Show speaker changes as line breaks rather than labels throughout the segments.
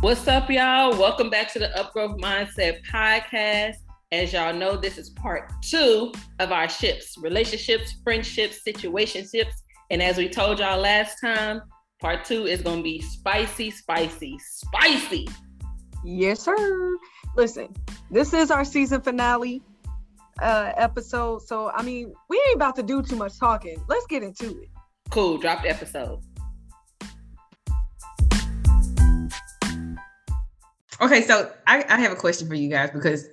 What's up, y'all? Welcome back to the Upgrowth Mindset Podcast. As y'all know, this is part two of our ships relationships, friendships, situationships. And as we told y'all last time, part two is going to be spicy, spicy, spicy.
Yes, sir. Listen, this is our season finale uh, episode. So, I mean, we ain't about to do too much talking. Let's get into it.
Cool. Drop the episode.
Okay, so I, I have a question for you guys because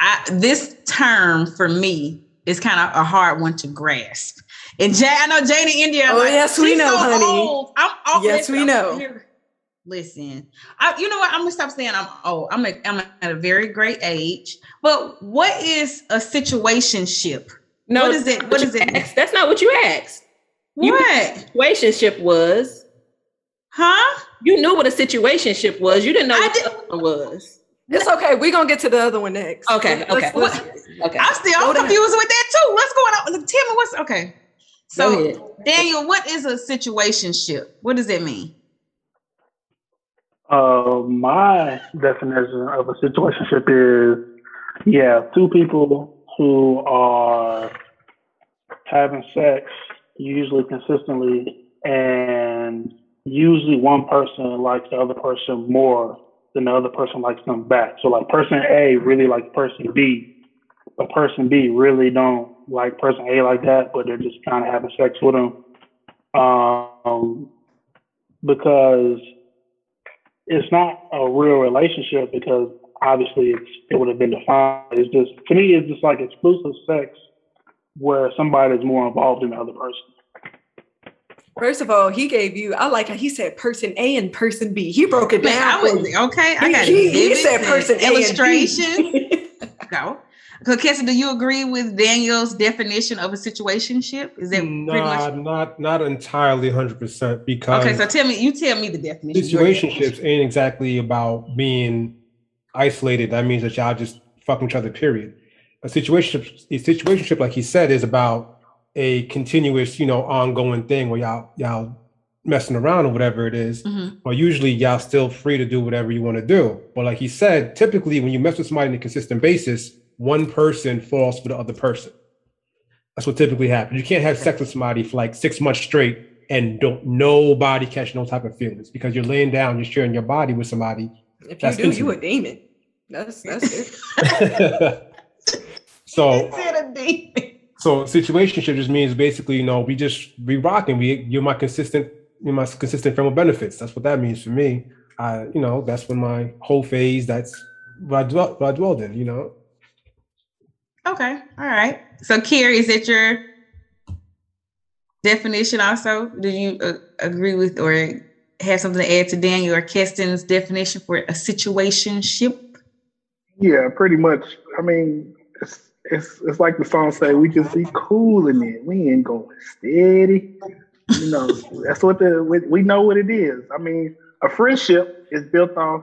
I this term for me is kind of a hard one to grasp. And Jay, I know Jane in India.
Oh like, yes, we know, so honey. Old.
I'm,
yes, we I'm know. Here.
Listen, I, you know what? I'm gonna stop saying I'm old. I'm a, I'm at a very great age. But what is a situationship?
No, what is it? What is it? Asked. That's not what you asked.
What
you, situationship was?
Huh?
You knew what a situationship was. You didn't know what did.
the was. It's okay. We're gonna get to the other one next.
Okay. Okay. Let's,
okay. I'm still I'm confused with that too. What's going on? Tell me what's okay. So Daniel, what is a situationship? What does it mean?
Uh, my definition of a situationship is yeah, two people who are having sex usually consistently and usually one person likes the other person more than the other person likes them back. So like person A really likes person B, but person B really don't like person A like that, but they're just kind of having sex with them. Um, because it's not a real relationship because obviously it's it would have been defined. It's just to me it's just like exclusive sex where somebody is more involved than the other person.
First of all, he gave you. I like how he said person A and person B. He broke it down.
I was okay. I got
he, he said person illustration.
Go. So, Kessie, do you agree with Daniel's definition of a situationship? Is that
nah, much- not not entirely hundred percent because
okay. So tell me, you tell me the definition.
Situationships ain't exactly about being isolated. That means that y'all just fucking each other. Period. A situation, a situationship, like he said, is about a continuous, you know, ongoing thing where y'all y'all messing around or whatever it is, mm-hmm. or usually y'all still free to do whatever you want to do. But like he said, typically when you mess with somebody on a consistent basis, one person falls for the other person. That's what typically happens. You can't have sex with somebody for like six months straight and don't nobody catch no type of feelings because you're laying down, you're sharing your body with somebody.
If you do, intimate. you a demon. That's that's it.
so so situationship just means basically, you know, we just we rocking. We you're my consistent, you're my consistent friend with benefits. That's what that means for me. I, you know, that's when my whole phase. That's what I dwell, what I dwelled in. You know.
Okay. All right. So, Carrie, is that your definition? Also, do you uh, agree with or have something to add to Daniel or Keston's definition for a situationship?
Yeah, pretty much. I mean, it's it's it's like the song say, we just be cool in it. We ain't going steady. You know, that's what the we, we know what it is. I mean, a friendship is built off,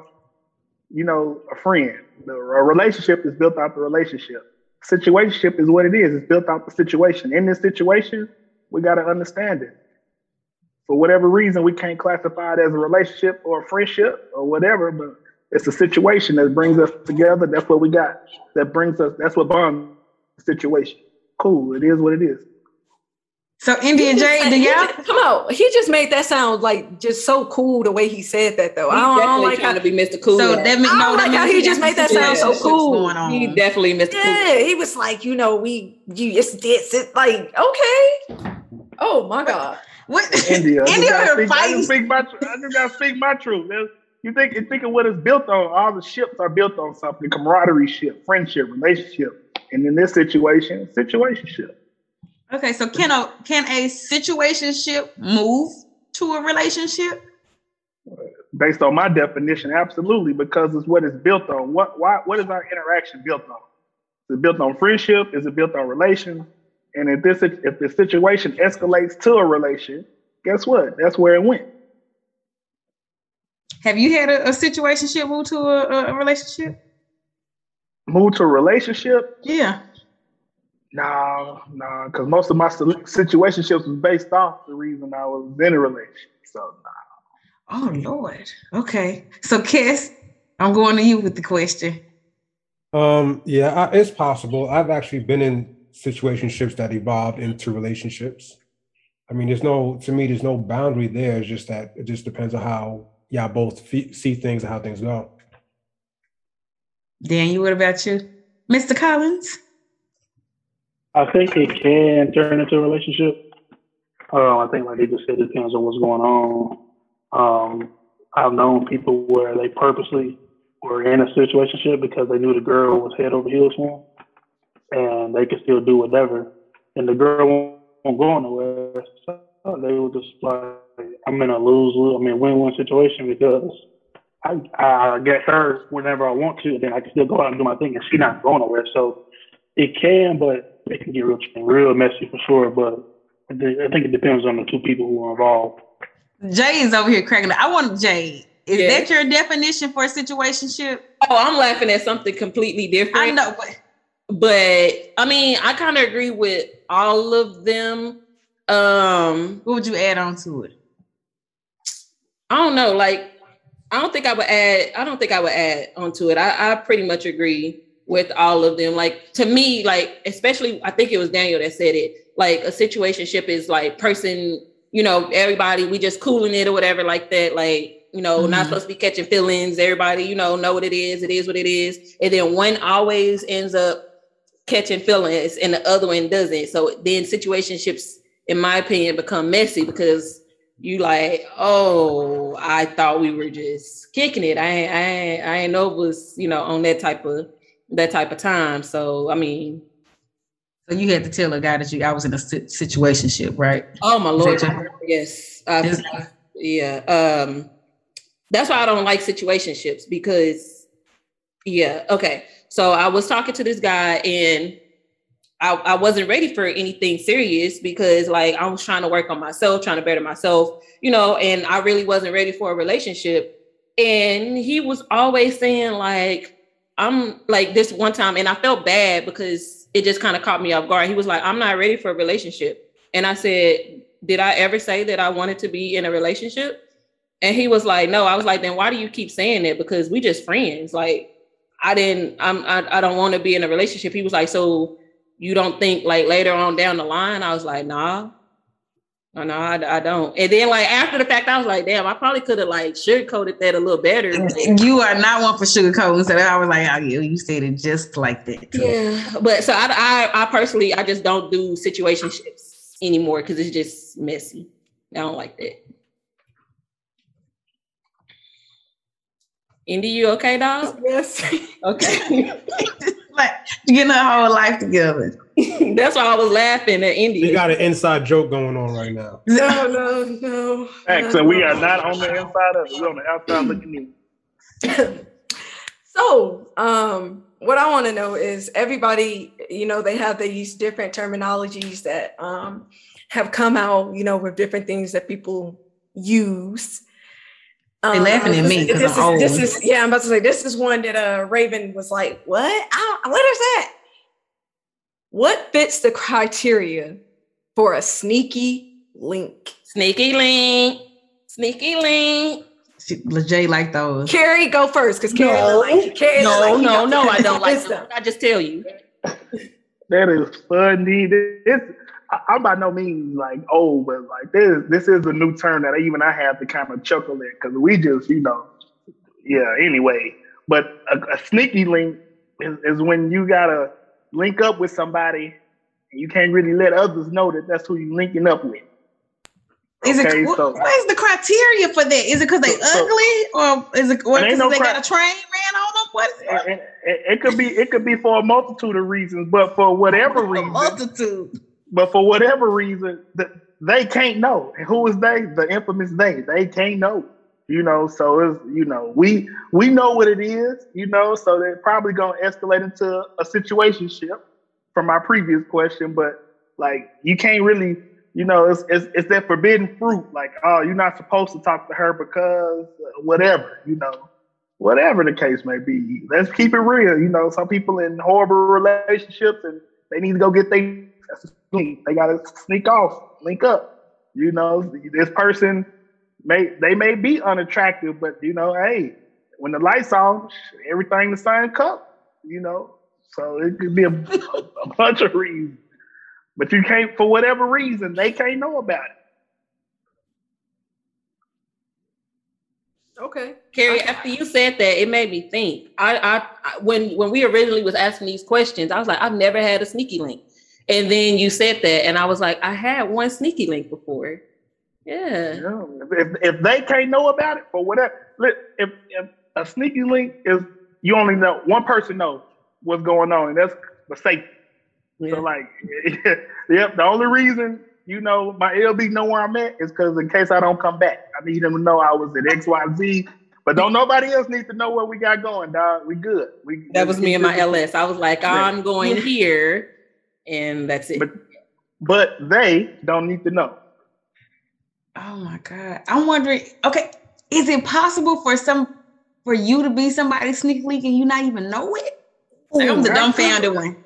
you know, a friend. A relationship is built off the relationship. Situationship is what it is. It's built off the situation. In this situation, we got to understand it. For whatever reason, we can't classify it as a relationship or a friendship or whatever, but it's a situation that brings us together. That's what we got. That brings us. That's what bonds situation. Cool. It is what it is.
So India J, do y'all
come on? He just made that sound like just so cool the way he said that though.
He's I don't, definitely like trying how, to be Mr. Cool.
So that means no,
like how he just made that sound so cool.
He definitely Mr.
Yeah,
cool.
he was like, you know, we you just this it like okay. Oh my god.
What India? India
I just, I just speak my I just gotta speak my truth. You think you think of what it's built on. All the ships are built on something: camaraderie ship, friendship, relationship and in this situation, situationship.
Okay, so can a can a situationship move to a relationship?
Based on my definition, absolutely, because it's what it's built on. What why what is our interaction built on? Is it built on friendship? Is it built on relation? And if this if the situation escalates to a relation, guess what? That's where it went.
Have you had a, a situationship move to a, a relationship?
Move to a relationship?
Yeah.
No, no, because most of my situationships was based off the reason I was in a relationship. So, no.
Oh Lord. Okay. So Kiss, I'm going to you with the question.
Um, yeah, I, it's possible. I've actually been in situationships that evolved into relationships. I mean, there's no to me, there's no boundary there. It's just that it just depends on how y'all both fe- see things and how things go.
Dan, what about you, Mr. Collins?
I think it can turn into a relationship. Uh, I think, like they just said, it depends on what's going on. Um, I've known people where they purposely were in a situation because they knew the girl was head over heels for them, and they could still do whatever, and the girl won't go nowhere. So they were just like, "I'm in a lose lose, I'm in win win situation because I I get her whenever I want to, and then I can still go out and do my thing, and she's not going nowhere." So it can, but it can get real real messy for sure. But I think it depends on the two people who are involved.
Jay is over here cracking. I want Jay. Is yeah. that your definition for a situationship?
Oh, I'm laughing at something completely different.
I know, but
but I mean, I kind of agree with all of them. Um,
what would you add on to it?
I don't know. Like, I don't think I would add. I don't think I would add onto it. I, I pretty much agree with all of them. Like to me, like especially, I think it was Daniel that said it. Like a situationship is like person you know, everybody, we just cooling it or whatever like that. Like, you know, mm-hmm. not supposed to be catching feelings. Everybody, you know, know what it is. It is what it is. And then one always ends up catching feelings and the other one doesn't. So then situationships, in my opinion, become messy because you like, oh, I thought we were just kicking it. I ain't, I ain't, I ain't know it was, you know, on that type of that type of time. So I mean,
so you had to tell a guy that you I was in a situationship, right?
Oh my lord, yes, uh, yeah. Um, that's why I don't like situationships because, yeah, okay. So I was talking to this guy and I, I wasn't ready for anything serious because like I was trying to work on myself, trying to better myself, you know, and I really wasn't ready for a relationship. And he was always saying like, I'm like this one time, and I felt bad because it just kind of caught me off guard. He was like, I'm not ready for a relationship. And I said, Did I ever say that I wanted to be in a relationship? And he was like, No. I was like, Then why do you keep saying that? Because we just friends. Like, I didn't, I'm, I, I don't want to be in a relationship. He was like, So you don't think like later on down the line? I was like, Nah, no, no, I, I, don't. And then like after the fact, I was like, damn, I probably could have like sugarcoated that a little better.
You are not one for sugarcoating. So I was like, oh, you, you said it just like that.
Too. Yeah, but so I, I, I personally, I just don't do situationships anymore because it's just messy. I don't like that. Indy, you okay, dog?
Yes.
Okay.
like getting her whole life together.
That's why I was laughing at Indy.
You got an inside joke going on right now.
No, no, no.
Hey, so we are not on the inside of it. We're on the outside looking
in. so, um, what I want to know is everybody, you know, they have these different terminologies that um, have come out, you know, with different things that people use.
They laughing at me because I'm old.
This is yeah. I'm about to say this is one that uh Raven was like, "What? I what is that?" What fits the criteria for a sneaky link?
Sneaky link. Sneaky link.
Jay like those.
Carrie, go first because Carrie no. like Carrie
no, like no, no, I don't like them. I just tell you.
That is funny. This I'm by no means like old, but like this this is a new term that even I have to kind of chuckle at because we just you know yeah. Anyway, but a, a sneaky link is, is when you gotta link up with somebody and you can't really let others know that that's who you linking up with.
Is okay, it so, what is the criteria for that? Is it because they so, ugly, or is it because no they cri- got a train ran on them? What is it?
It, it? could be it could be for a multitude of reasons, but for whatever reason,
multitude
but for whatever reason, the, they can't know. And who is they? The infamous they. They can't know. You know, so it's you know, we we know what it is, you know, so they're probably gonna escalate into a situation ship from my previous question, but like you can't really, you know, it's it's, it's that forbidden fruit, like, oh, you're not supposed to talk to her because uh, whatever, you know, whatever the case may be. Let's keep it real. You know, some people in horrible relationships and they need to go get they got to sneak off, link up. You know, this person
may they may be unattractive, but you know, hey, when the lights on, everything the same cup. you know. So it could be a, a bunch of reasons. But you can't, for whatever reason, they can't know about it.
Okay.
Carrie, after you said that, it made me think. I, I, I, when when we originally was asking these questions, I was like, I've never had a sneaky link, and then you said that, and I was like, I had one sneaky link before. Yeah.
yeah. If, if they can't know about it for whatever, if, if a sneaky link is you only know one person knows what's going on, and that's the safety. Yeah. So like, yep. The only reason you know my LB know where I'm at is because in case I don't come back, I need them to know I was at X Y Z. But don't nobody else need to know what we got going, dog. We good. We
that was me and my LS. I was like, I'm going here, and that's it.
But but they don't need to know.
Oh my god! I'm wondering. Okay, is it possible for some for you to be somebody sneak leak and you not even know it? Like I'm the dumbfounded one.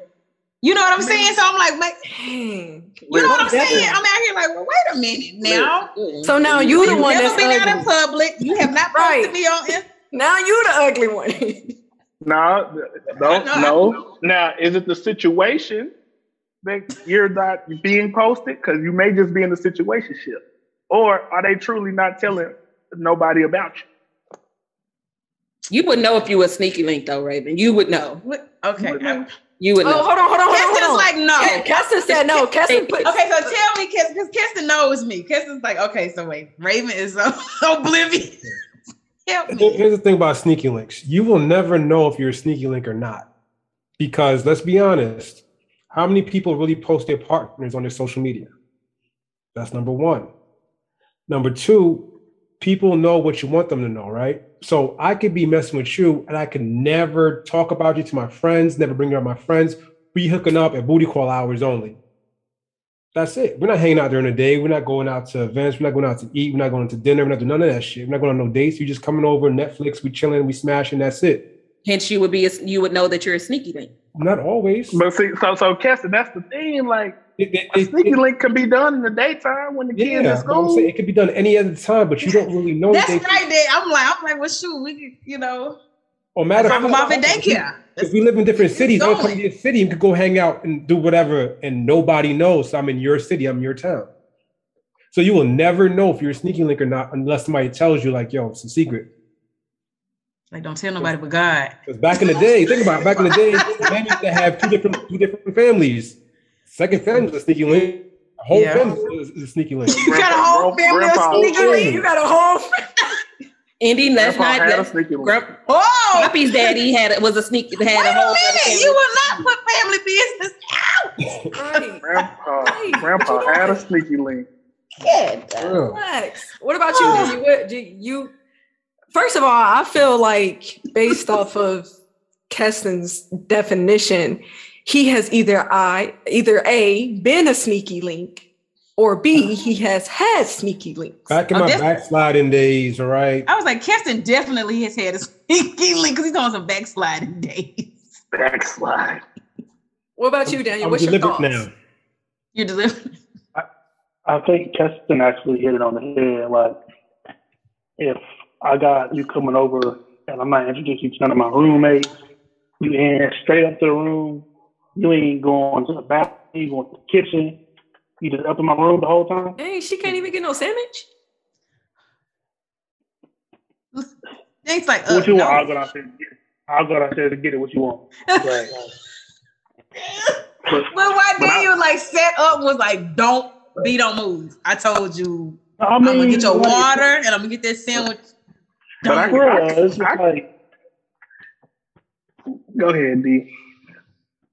You know what I'm saying? So I'm like, like you know what I'm saying? I'm out here like, well, wait a minute now.
So now you the one
that's been ugly. out in public. You have not posted right. me on.
Now you the ugly one.
no, no, no. Now, is it the situation that you're not being posted because you may just be in the situation ship, or are they truly not telling nobody about you?
You would know if you were sneaky link though, Raven. You would know.
Okay.
You would.
Oh,
know.
hold on, hold on, hold on.
Keston's like no.
Yeah, Keston said no. Keston put.
Okay, so tell me, Keston, because Keston knows me. Keston's like, okay, so wait, Raven is so oblivious. Help me.
Here's the thing about sneaky links: you will never know if you're a sneaky link or not, because let's be honest, how many people really post their partners on their social media? That's number one. Number two, people know what you want them to know, right? So I could be messing with you and I could never talk about you to my friends, never bring you up my friends. We hooking up at booty call hours only. That's it. We're not hanging out during the day. We're not going out to events. We're not going out to eat. We're not going to dinner. We're not doing none of that shit. We're not going on no dates. You're just coming over, Netflix, we chilling, we smashing, that's it.
Hence, you would be a, you would know that you're a sneaky thing.
Not always.
But see, so so Keston, that's the thing. Like it, it, a sneaky it, link can be done in the daytime when the kids are in school.
Saying, it could be done any other time, but you don't really know.
that's right. There, I'm like, I'm like, well, shoot, we could, you know.
Or matter of
fact, off at daycare.
If we live in different cities, I'll come to your city and could go hang out and do whatever, and nobody knows. So I'm in your city. I'm in your town. So you will never know if you're a sneaky link or not unless somebody tells you, like, yo, it's a secret.
Like, don't tell nobody but God.
Because back in the day, think about it, back in the day, men used to have two different two different families. Second family was a sneaky link. A whole yeah. family is a sneaky link.
You got a whole family of sneaky link.
You got a whole.
Indy, let's not. Let, Grump, oh, Poppy's daddy had was a sneaky had
Wait
a whole.
minute, you will not put family business
out. Right. Grandpa, right. Grandpa had a sneaky link.
Yeah, relax. What about you? Did you, what, did you First of all, I feel like based off of Keston's definition, he has either I either A been a sneaky link or B, he has had sneaky links.
Back in oh, my backsliding days, all right.
I was like, Keston definitely has had a sneaky link because he's on some backsliding days.
Backslide.
What about you, Daniel? I'm What's your thoughts? Now.
You're delivered.
I, I think Keston actually hit it on the head. Like, if I got you coming over and I'm not introducing you to none of my roommates. You in straight up to the room. You ain't going to the bathroom, you going to the kitchen. You just up in my room the whole time.
Hey, she can't even get no sandwich.
It's like
what uh, you no. want? I'll go downstairs. To get. I'll go downstairs to get it. What you want? right.
but, but why did you like set up was like don't be don't move. I told you I am gonna get your water and I'm gonna get that sandwich
but I, I, I, like, go ahead, D.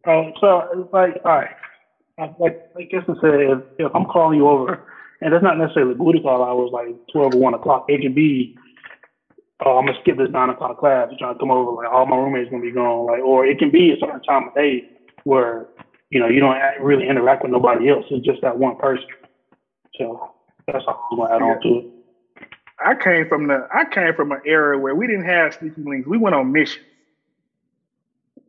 Um, so it's like, all right, I, like, like Keston said, if, if I'm calling you over, and it's not necessarily booty call hours like 12 or 1 o'clock, it can be, oh, I'm gonna skip this 9 o'clock class, you're trying to come over, like, all my roommates gonna be gone, like, or it can be a certain time of day where, you know, you don't really interact with nobody else, it's just that one person. So that's all I'm gonna add on to it.
I came from the I came from an era where we didn't have sneaky links. We went on missions.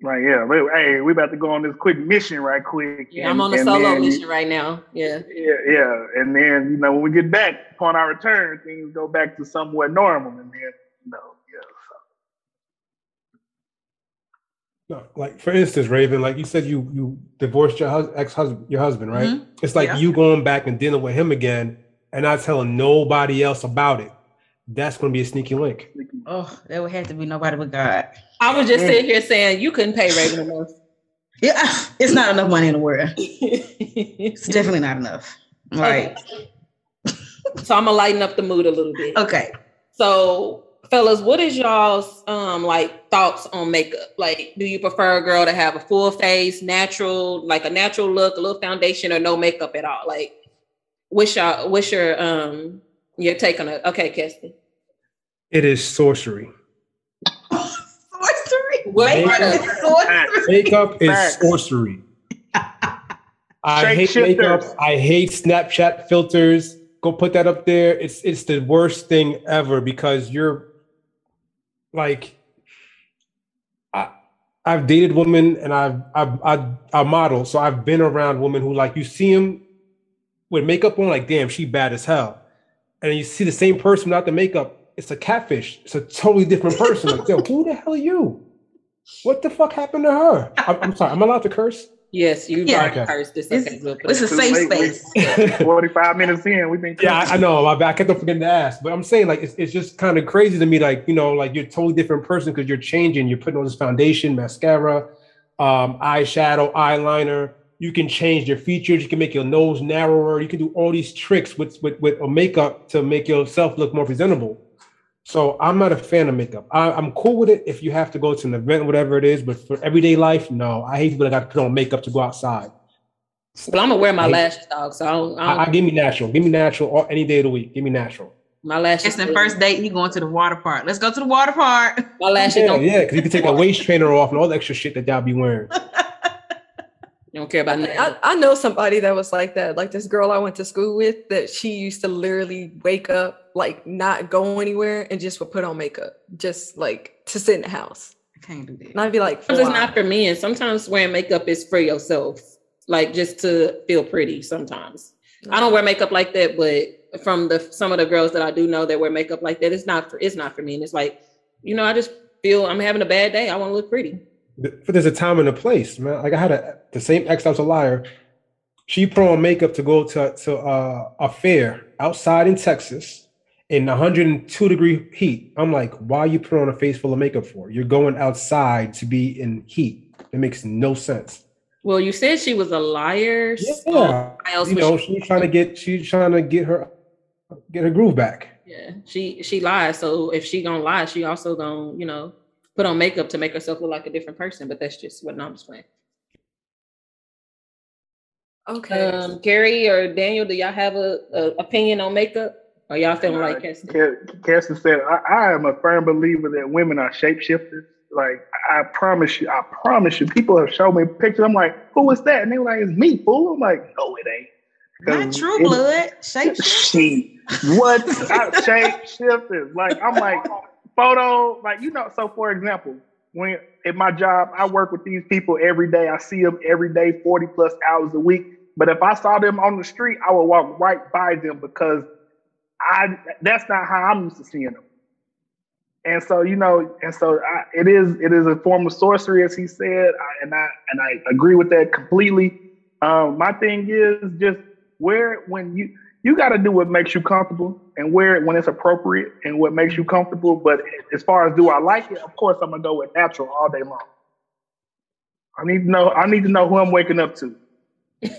Like, yeah, hey, we about to go on this quick mission right quick.
Yeah, and, I'm on a solo then, mission right now. Yeah.
Yeah, yeah. And then, you know, when we get back upon our return, things go back to somewhat normal. And then, you know,
yeah. So. No, like for instance, Raven, like you said, you you divorced your hus- ex husband, your husband, right? Mm-hmm. It's like yeah. you going back and dealing with him again, and not telling nobody else about it. That's going to be a sneaky link.
Oh, that would have to be nobody but God.
I was just sitting here saying you couldn't pay Raven enough.
Yeah, it's not enough money in the world. it's definitely not enough. Right.
Okay. so I'm gonna lighten up the mood a little bit.
Okay.
So, fellas, what is y'all's um like thoughts on makeup? Like, do you prefer a girl to have a full face, natural, like a natural look, a little foundation, or no makeup at all? Like, what's your what's your um your take on it? Okay, Keston.
It is sorcery.
Sorcery.
What makeup,
sorcery? Makeup is sorcery. I hate shifters. makeup. I hate Snapchat filters. Go put that up there. It's it's the worst thing ever because you're like I I've dated women and I've I've I, I model, so I've been around women who like you see them with makeup on, like damn, she bad as hell and you see the same person without the makeup, it's a catfish. It's a totally different person. like, yo, who the hell are you? What the fuck happened to her? I'm, I'm sorry. I'm allowed to curse.
Yes, you yeah. are cursed. This
it's, okay. it's a safe space.
Forty-five minutes in, we've been.
Yeah, I, I know. My bad. I kept on forgetting to ask, but I'm saying like it's, it's just kind of crazy to me. Like you know, like you're a totally different person because you're changing. You're putting on this foundation, mascara, um, eyeshadow, eyeliner you can change your features you can make your nose narrower you can do all these tricks with with, with a makeup to make yourself look more presentable so i'm not a fan of makeup I, am cool with it if you have to go to an event whatever it is but for everyday life no i hate people that got to put on makeup to go outside
well i'm gonna wear my lashes dog so I, don't, I,
don't... I, give me natural give me natural or any day of the week give me natural
my lashes.
It's the first date. He going to the water park. Let's go to the water park.
My lashes.
Yeah, yeah, because you can take a waist trainer off and all the extra shit that y'all be wearing.
You don't care about
nothing. I, I, know somebody that was like that. Like this girl I went to school with, that she used to literally wake up, like not go anywhere, and just would put on makeup, just like to sit in the house.
I can't do that.
And I'd be like,
it's not for me. And sometimes wearing makeup is for yourself, like just to feel pretty. Sometimes I don't wear makeup like that, but from the some of the girls that I do know that wear makeup like that, it's not for it's not for me. And it's like, you know, I just feel I'm having a bad day. I want to look pretty
but there's a time and a place, man. Like I had a the same ex I was a liar. She put on makeup to go to to uh, a fair outside in Texas in 102 degree heat. I'm like, why are you putting on a face full of makeup for? You're going outside to be in heat. It makes no sense.
Well, you said she was a liar.
Yeah, so you know, she's trying to get she's trying to get her get her groove back.
Yeah, she she lies. So if she gonna lie, she also gonna you know put on makeup to make herself look like a different person, but that's just what I'm just playing.
Okay.
Um, Gary or Daniel, do y'all have a, a opinion on makeup? Or y'all feeling uh, like Keston?
Keston said, I, I, am a firm believer that women are shapeshifters. Like I promise you, I promise you, people have shown me pictures. I'm like, who is that? And they were like, it's me, fool. I'm like, no, it ain't.
Not true blood. Shapeshifters.
What shapeshifters? Like I'm like, photo, like you know. So for example, when at my job, I work with these people every day. I see them every day, forty plus hours a week. But if I saw them on the street, I would walk right by them because I that's not how I'm used to seeing them. And so you know, and so I, it is it is a form of sorcery, as he said, I, and I and I agree with that completely. Um, my thing is just where when you you got to do what makes you comfortable and wear it when it's appropriate and what makes you comfortable. But as far as do I like it, of course I'm gonna go with natural all day long. I need to know. I need to know who I'm waking up to.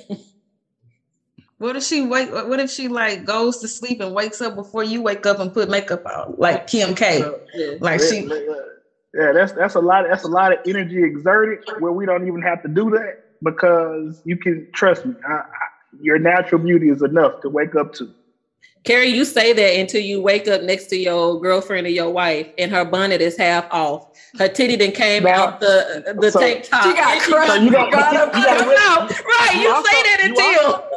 what if she wake? What if she like goes to sleep and wakes up before you wake up and put makeup on, like Kim K? like she.
Yeah, that's that's a lot. That's a lot of energy exerted where we don't even have to do that because you can trust me. I, your natural beauty is enough to wake up to.
Carrie, you say that until you wake up next to your girlfriend or your wife, and her bonnet is half off. Her titty then came now, out the the so, tank top.
She got crushed. So you got, got up, you got
out. Right, you, you also, say that until.
You also,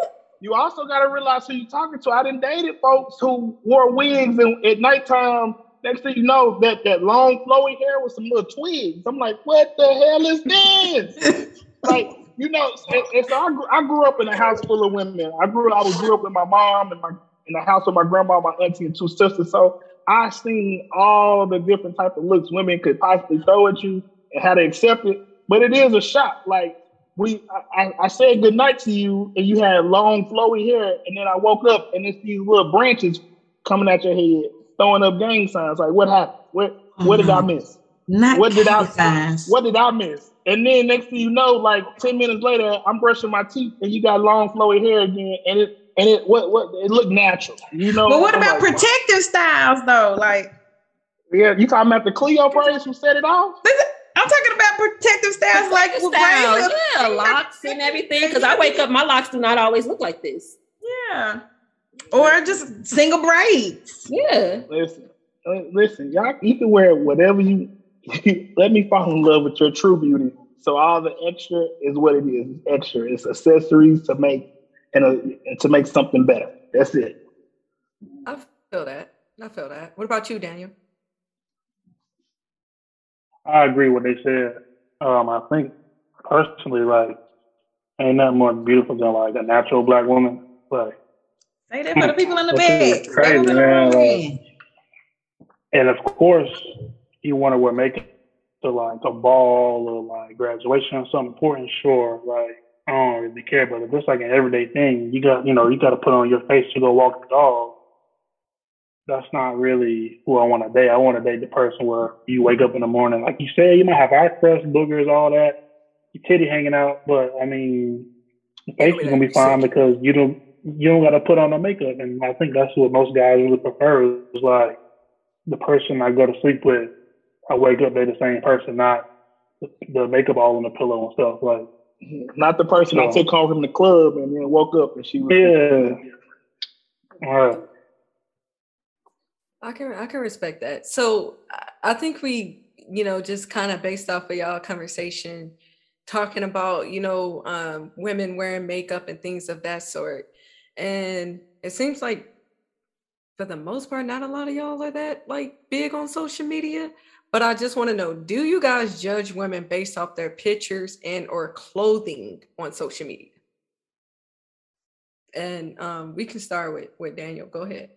you also got to realize who you're talking to. I didn't dated folks who wore wigs and at nighttime next thing you know, that that long flowy hair with some little twigs. I'm like, what the hell is this? like, you know, I grew, I grew up in a house full of women. I grew I was grew up with my mom and my in the house with my grandma, my auntie, and two sisters. So I seen all the different type of looks women could possibly throw at you and how to accept it. But it is a shock. Like we, I, I said good night to you, and you had long flowy hair, and then I woke up and it's these little branches coming at your head, throwing up gang signs. Like what happened? What what did I mm-hmm. miss?
Not
what did I signs. what did I miss? And then next thing you know, like 10 minutes later, I'm brushing my teeth and you got long flowy hair again. And it and it what what it looked natural. You know.
But what about like, protective styles though? Like
Yeah, you talking about the Cleo braids who set it off?
I'm talking about protective styles like with styles.
Yeah, locks and everything. Because I wake up, my locks do not always look like this.
Yeah. Or just single braids.
Yeah.
Listen, uh, listen, y'all you can wear whatever you let me fall in love with your true beauty. So all the extra is what it is. It's extra. It's accessories to make and, a, to make something better. That's it.
I feel that. I feel that. What about you, Daniel?
I agree with what they said. Um, I think personally, like, ain't nothing more beautiful than like a natural black woman. Like,
say that for the people in the bed.
Crazy, man. Like, and of course, you want to wear makeup to like a ball or like graduation or something important. Sure, like I don't really care, but if it's like an everyday thing, you got you know you got to put on your face to go walk the dog that's not really who I want to date. I want to date the person where you wake up in the morning, like you said, you might have eye crust, boogers, all that, your titty hanging out, but I mean, the face is gonna be fine because you don't you don't got to put on no makeup, and I think that's what most guys really prefer is like the person I go to sleep with. I wake up, they're the same person, not the makeup all on the pillow and stuff. Like,
not the person so, I took home from the club and then woke up and she was.
Yeah. All right.
I can I can respect that. So I think we, you know, just kind of based off of y'all conversation, talking about, you know, um, women wearing makeup and things of that sort. And it seems like for the most part, not a lot of y'all are that like big on social media. But I just want to know, do you guys judge women based off their pictures and or clothing on social media? And um, we can start with with Daniel. Go ahead.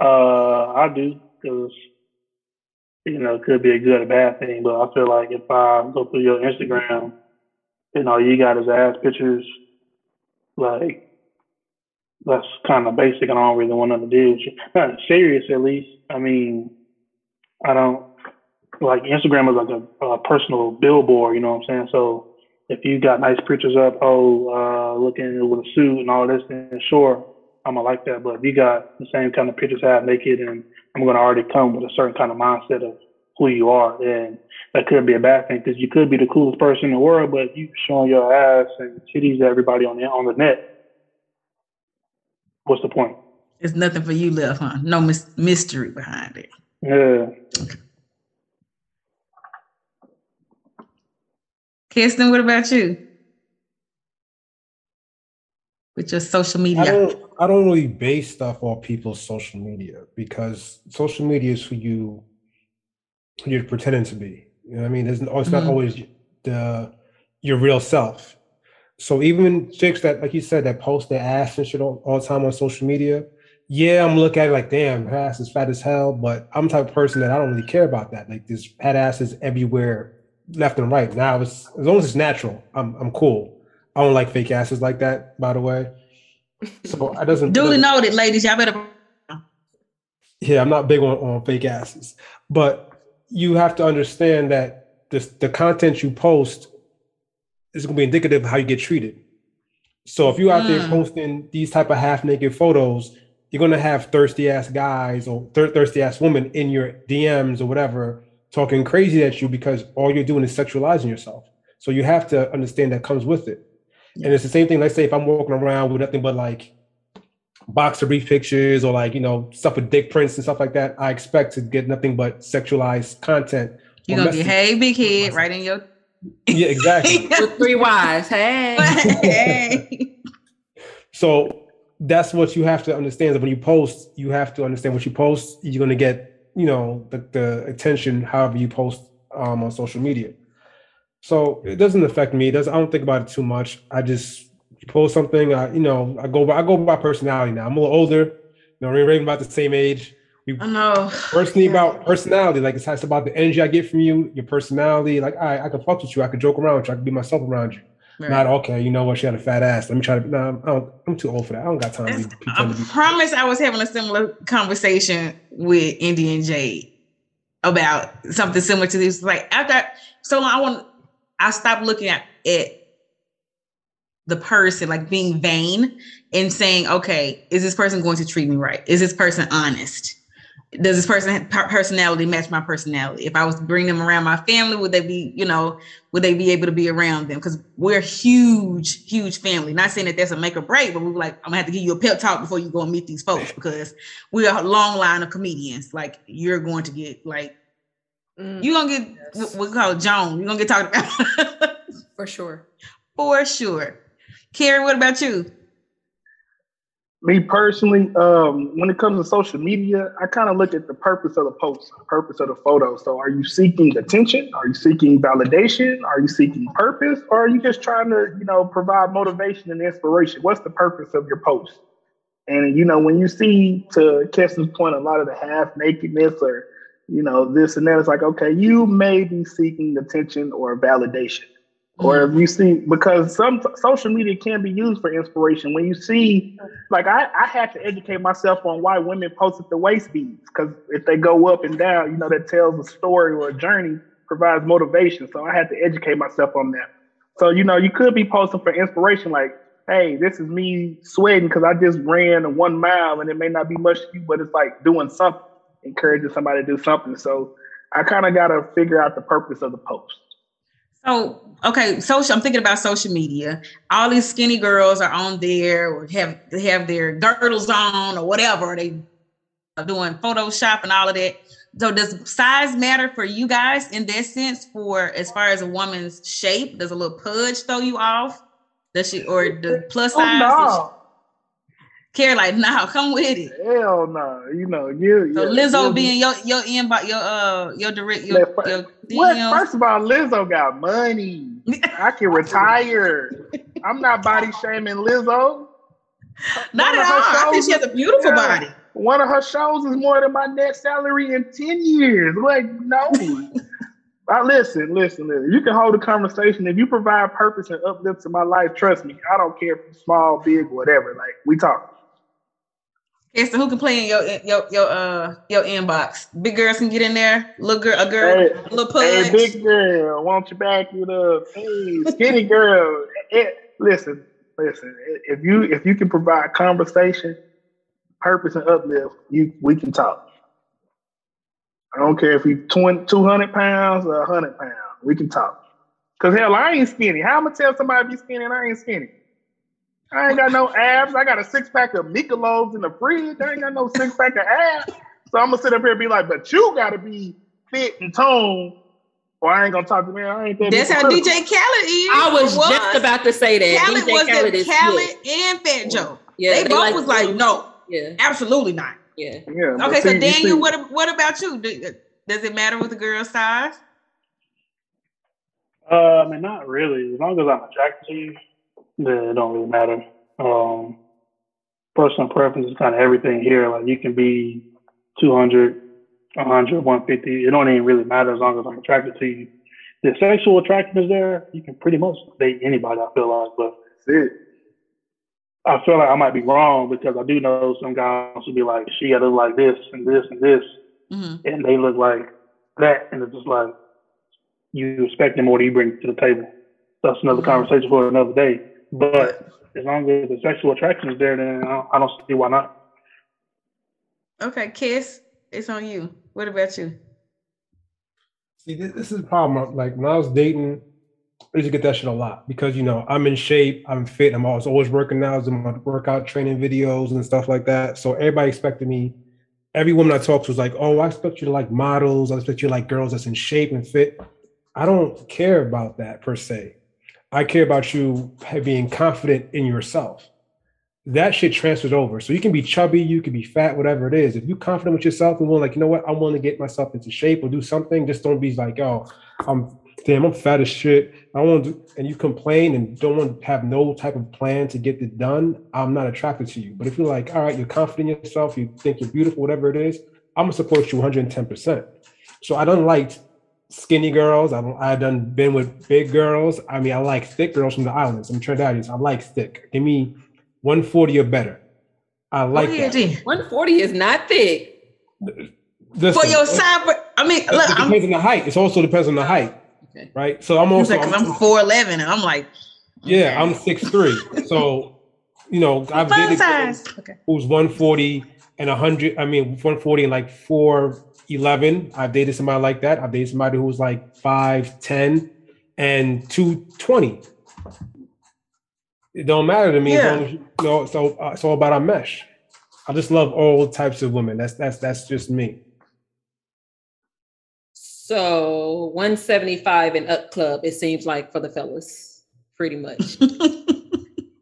Uh, I do because you know it could be a good or bad thing, but I feel like if I go through your Instagram, you know you got his ass pictures, like that's kind of basic, and I don't really want nothing to do. Not serious, at least. I mean, I don't like Instagram is like a, a personal billboard. You know what I'm saying? So if you got nice pictures up, oh, uh, looking with a suit and all this, then sure, I'm gonna like that. But if you got the same kind of pictures I have naked, and I'm gonna already come with a certain kind of mindset of who you are, then that could be a bad thing because you could be the coolest person in the world, but you showing your ass and titties to everybody on the on the net. What's the point?
There's nothing for you left, huh? No mis- mystery behind it.
Yeah.
Kirsten, what about you? with your social media? I
don't, I don't really base stuff on people's social media because social media is who you who you're pretending to be. You know what I mean? It's, it's mm-hmm. not always the your real self. So even chicks that, like you said, that post their ass and shit all, all the time on social media, yeah, I'm looking at it like, damn, her ass is fat as hell. But I'm the type of person that I don't really care about that. Like there's fat asses everywhere, left and right. Now, as long as it's natural, I'm I'm cool. I don't like fake asses like that, by the way. So it doesn't
duly noted, ladies. Y'all better.
Yeah, I'm not big on, on fake asses, but you have to understand that this, the content you post is going to be indicative of how you get treated. So if you're out mm. there posting these type of half naked photos, you're going to have thirsty ass guys or thir- thirsty ass women in your DMs or whatever talking crazy at you because all you're doing is sexualizing yourself. So you have to understand that comes with it. And it's the same thing. Let's say if I'm walking around with nothing but like boxer brief pictures or like you know stuff with dick prints and stuff like that, I expect to get nothing but sexualized content.
You're gonna be hey big head right in your
yeah exactly
with three wives. Hey,
hey.
So that's what you have to understand. That when you post, you have to understand what you post. You're gonna get, you know, the, the attention however you post um, on social media. So it doesn't affect me. It does I don't think about it too much. I just post something. I, you know, I go by I go by personality now. I'm a little older. You know, we're about the same age.
We, I know.
Personally, about personality. Like it's, it's about the energy I get from you, your personality. Like I, I can fuck with you. I can joke around with you. I can be myself around you. Right. Not okay. You know what? She had a fat ass. Let me try to. No, nah, I'm too old for that. I don't got time. To
I to promise. I was having a similar conversation with Indian Jade about something similar to this. Like after so long, I want. I stopped looking at it the person, like being vain and saying, okay, is this person going to treat me right? Is this person honest? Does this person personality match my personality? If I was to bring them around my family, would they be, you know, would they be able to be around them? Because we're huge, huge family. Not saying that that's a make or break, but we are like, I'm gonna have to give you a pep talk before you go and meet these folks because we're a long line of comedians. Like you're going to get like mm, you're gonna get yes. what we call Joan. You're gonna get talked about.
For sure.
For sure. Carrie, what about you?
Me personally, um, when it comes to social media, I kind of look at the purpose of the post, the purpose of the photo. So, are you seeking attention? Are you seeking validation? Are you seeking purpose? Or are you just trying to, you know, provide motivation and inspiration? What's the purpose of your post? And you know, when you see to Keston's point, a lot of the half nakedness or you know this and that, it's like, okay, you may be seeking attention or validation. Or if mm-hmm. you see, because some social media can be used for inspiration. When you see, like I, I had to educate myself on why women post at the waist beads, because if they go up and down, you know, that tells a story or a journey, provides motivation. So I had to educate myself on that. So, you know, you could be posting for inspiration, like, hey, this is me sweating because I just ran one mile and it may not be much to you, but it's like doing something, encouraging somebody to do something. So I kind of got to figure out the purpose of the post.
So okay, social. I'm thinking about social media. All these skinny girls are on there, or have they have their girdles on, or whatever. They are doing Photoshop and all of that. So does size matter for you guys in that sense? For as far as a woman's shape, does a little pudge throw you off? Does she or the plus size? Oh, no. Carrie, like, nah, come with it.
Hell no, nah. you know, you.
So yeah, Lizzo being your your inbox, your uh, your direct, your, your
what? First of all, Lizzo got money. I can retire. I'm not body shaming Lizzo.
Not at all. I think she has a beautiful yeah, body.
One of her shows is more than my net salary in ten years. Like, no. I listen, listen, listen. You can hold a conversation if you provide purpose and uplift to my life. Trust me, I don't care if it's small, big, whatever. Like we talk.
Esther, who can play in your your your uh your inbox? Big girls can get in there. Little girl, a girl, hey, little punch.
Hey, big girl, won't you back it up? Hey, skinny girl. It, listen, listen. If you if you can provide conversation, purpose, and uplift, you we can talk. I don't care if you 20, 200 pounds or 100 pounds. We can talk. Because hell, I ain't skinny. How am I gonna tell somebody be skinny and I ain't skinny? I ain't got no abs. I got a six pack of Michelob's in the fridge. I ain't got no six pack of abs. So I'm gonna sit up here and be like, but you gotta be fit and toned. Or I ain't gonna talk to me. I ain't that.
That's how DJ Khaled is.
I was, was, just about to say that.
Khaled DJ was Khaled, is Khaled and Fat Joe. Yeah, they, they both like, was like, no, yeah, absolutely not.
Yeah. Yeah.
Okay, so Daniel, what what about you? Does it matter with the girl size?
Uh, I mean, not really. As long as I'm attracted to you, then it don't really matter. Um, personal preference is kind of everything here. Like you can be 200, 100, 150. It don't even really matter as long as I'm attracted to you. The sexual attraction is there. You can pretty much date anybody. I feel like, but
that's it.
I feel like I might be wrong because I do know some guys who be like, she got to look like this and this and this, mm-hmm. and they look like that, and it's just like you expect them more than you bring to the table. That's another mm-hmm. conversation for another day. But as long as the sexual attraction is there, then I don't, see why not.
Okay, Kiss, it's on you. What about you?
See, this, this is the problem. Uh, like when I was dating, I used to get that shit a lot because you know I'm in shape, I'm fit, I'm always always working out, doing my workout training videos and stuff like that. So everybody expected me. Every woman I talked to was like, "Oh, I expect you to like models. I expect you to like girls that's in shape and fit." I don't care about that per se. I care about you being confident in yourself. that shit transfers over. So you can be chubby, you can be fat, whatever it is. If you're confident with yourself and willing, like, you know what, I want to get myself into shape or do something, just don't be like, oh, I'm damn, I'm fat as shit. I want to, and you complain and don't want to have no type of plan to get it done. I'm not attracted to you. But if you're like, all right, you're confident in yourself, you think you're beautiful, whatever it is, I'm gonna support you 110%. So I don't like skinny girls. I don't, I done been with big girls. I mean, I like thick girls from the islands. I'm Trinidadians. I like thick. Give me 140 or better. I oh, like oh, yeah, that.
140 is not thick.
Listen, for your side, I mean, look,
it depends I'm, on the height. It also depends on the height. Okay. Right. So I'm also
like, I'm, I'm 4'11 and I'm like,
yeah, I'm six three. so, you know, I've dated okay. who's 140 and 100. I mean, 140 and like 4'11. I've dated somebody like that. I've dated somebody who was like 5'10 and 220. It don't matter to me. Yeah. As you know, so uh, it's all about our mesh. I just love all types of women. That's that's that's just me.
So 175 and up club, it seems like for the fellas, pretty much.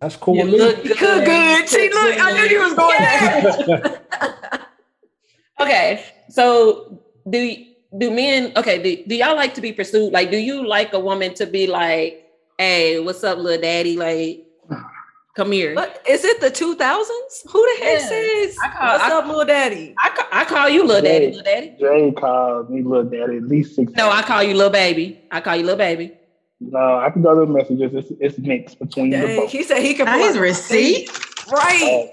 That's cool. You
look good. good. good. See, look, I knew you was going there.
okay. So do do men okay, do, do y'all like to be pursued? Like, do you like a woman to be like, hey, what's up, little daddy? Like, Come here.
But is it the 2000s? Who the heck yeah. says, I call, what's I, up, little daddy?
I call, I call you little daddy, little daddy.
Jay called me little daddy at least six
No, times. I call you little baby. I call you little baby.
No, I can go to the messages. It's, it's mixed between Dang, the both.
He said he could
put his receipt.
Right.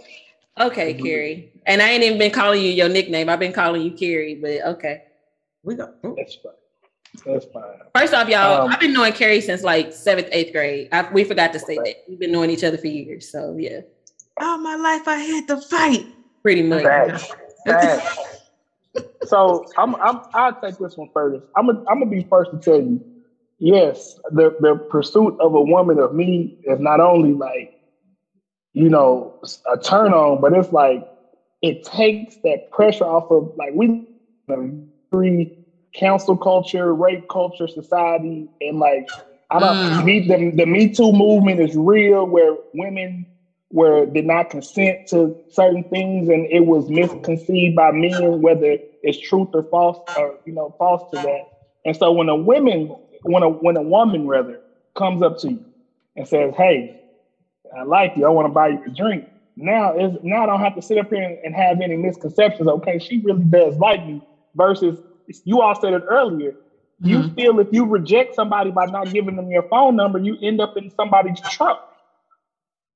Uh, okay, mm-hmm. Carrie. And I ain't even been calling you your nickname. I've been calling you Carrie, but okay.
We go. That's fine. That's fine.
First off, y'all, um, I've been knowing Carrie since like seventh, eighth grade. I, we forgot to say that. We've been knowing each other for years. So yeah.
All my life I had to fight.
Pretty much.
Facts. Facts. so I'm I'm I'll take this one first. I'm gonna I'm gonna be first to tell you, yes, the the pursuit of a woman of me is not only like, you know, a turn on, but it's like it takes that pressure off of like we three cancel culture, rape culture, society, and like I don't mm. me the the Me Too movement is real, where women were did not consent to certain things, and it was misconceived by men whether it's truth or false, or you know, false to that. And so when a woman, when a when a woman rather comes up to you and says, "Hey, I like you. I want to buy you a drink." Now is now I don't have to sit up here and, and have any misconceptions. Okay, she really does like me. Versus you all said it earlier. You mm-hmm. feel if you reject somebody by not giving them your phone number, you end up in somebody's truck.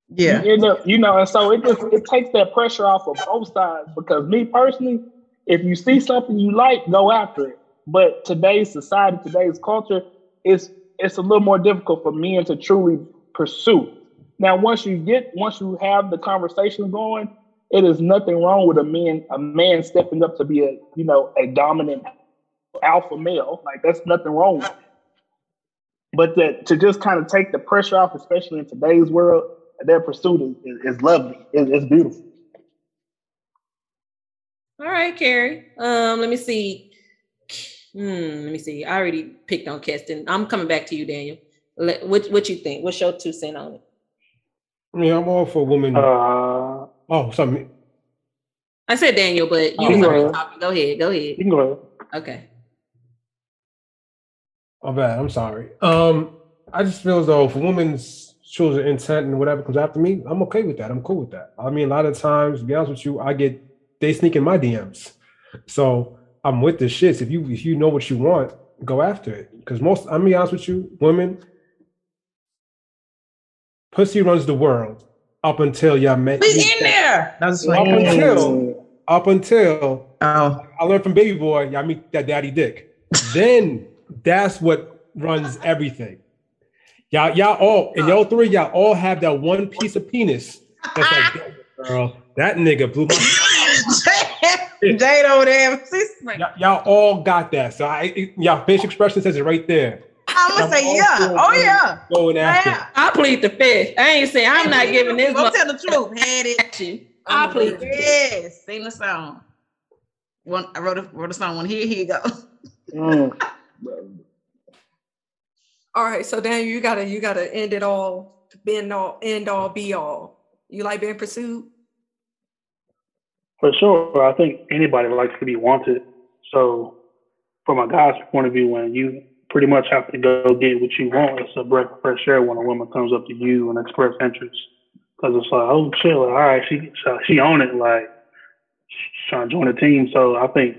Yeah.
You end up, you know, and so it just it takes that pressure off of both sides. Because me personally, if you see something you like, go after it. But today's society, today's culture, it's it's a little more difficult for men to truly pursue. Now, once you get, once you have the conversation going, it is nothing wrong with a man, a man stepping up to be a, you know, a dominant alpha male. Like that's nothing wrong with it. But that to just kind of take the pressure off, especially in today's world, their pursuit is, is, is lovely. It, it's beautiful.
All right, Carrie. Um, let me see. Hmm, let me see. I already picked on Keston. I'm coming back to you, Daniel. Let, what what you think? What's your two cent on it?
Yeah, I'm all for women. Uh, oh, sorry.
I said Daniel, but you oh, go, go ahead. Go ahead.
You can go ahead.
Okay.
Oh, bad. I'm sorry. Um, I just feel as though if a woman's shows intent and whatever comes after me, I'm okay with that. I'm cool with that. I mean, a lot of times, to be honest with you, I get they sneak in my DMs, so I'm with the shits. If you if you know what you want, go after it. Because most, I'm be honest with you, women, pussy runs the world up until y'all met.
We in there.
That's up until up until oh. I learned from Baby Boy, y'all meet that daddy dick. then that's what runs everything. Y'all, y'all all, and y'all three, y'all all have that one piece of penis. That's like, girl, that nigga blew my.
Jade over there.
Y'all, y'all all got that. So I, y'all facial expression says it right there.
I'm gonna say yeah. Oh yeah.
Going after.
Yeah. I plead the fifth. I ain't saying I'm not giving this.
Don't tell the truth. Had it.
I plead.
Yes. Sing the song. One. I wrote a wrote a song. One here. Here you go. Mm.
all right, so Daniel, you gotta you gotta end it all, bend all, end all, be all. You like being pursued?
For sure. I think anybody likes to be wanted. So from a guy's point of view, when you pretty much have to go get what you want, it's a breath of fresh air when a woman comes up to you and express interest. Because it's like, oh, chill. All right, she she on it. Like, trying to join the team. So I think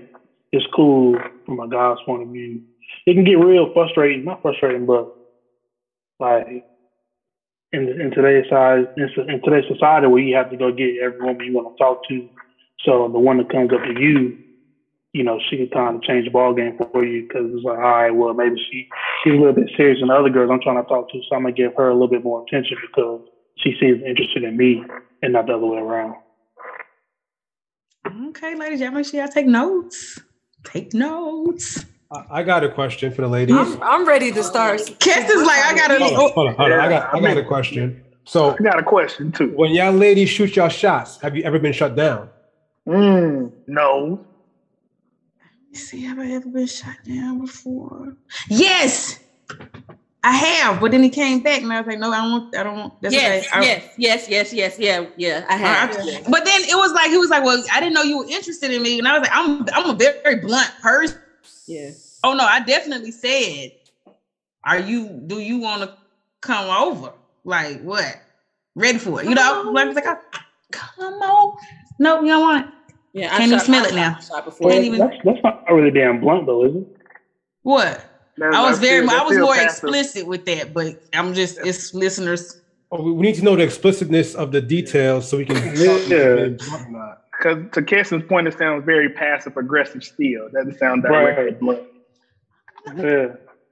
it's cool from a guy's point of view. It can get real frustrating, not frustrating, but like in, in today's size, in today's society where you have to go get every woman you want to talk to. So the one that comes up to you, you know, she can kind of change the ball game for you because it's like, all right, well, maybe she she's a little bit serious than the other girls I'm trying to talk to, so I'm gonna give her a little bit more attention because she seems interested in me and not the other way around.
Okay, ladies, y'all make sure y'all take notes. Take notes.
I got a question for the ladies.
I'm, I'm ready to start.
Kess is like, I got a.
Hold on, hold on, hold on. I got, I got a question. So,
I got a question too.
When y'all ladies shoot y'all shots, have you ever been shut down?
Mm, no.
See, have I ever been shot down before? Yes. I have, but then he came back and I was like, no, I don't want, I don't want.
That's yes, okay. yes, yes, yes, yes, yeah, yeah, I have.
But then it was like he was like, well, I didn't know you were interested in me, and I was like, I'm, I'm a very, very blunt person.
Yeah.
Oh no, I definitely said, are you? Do you want to come over? Like what? Ready for it? You know? Like, like oh, come on. No, you don't want it. Yeah, can't even smell it now. Before.
Well, even... that's, that's not really damn blunt though, is it?
What? I was very, I was more passive. explicit with that, but I'm just, it's listeners.
Oh, we need to know the explicitness of the details so we can.
yeah. Because to Keston's point, it sounds very passive aggressive still. Doesn't sound directly right. blunt.
Yeah.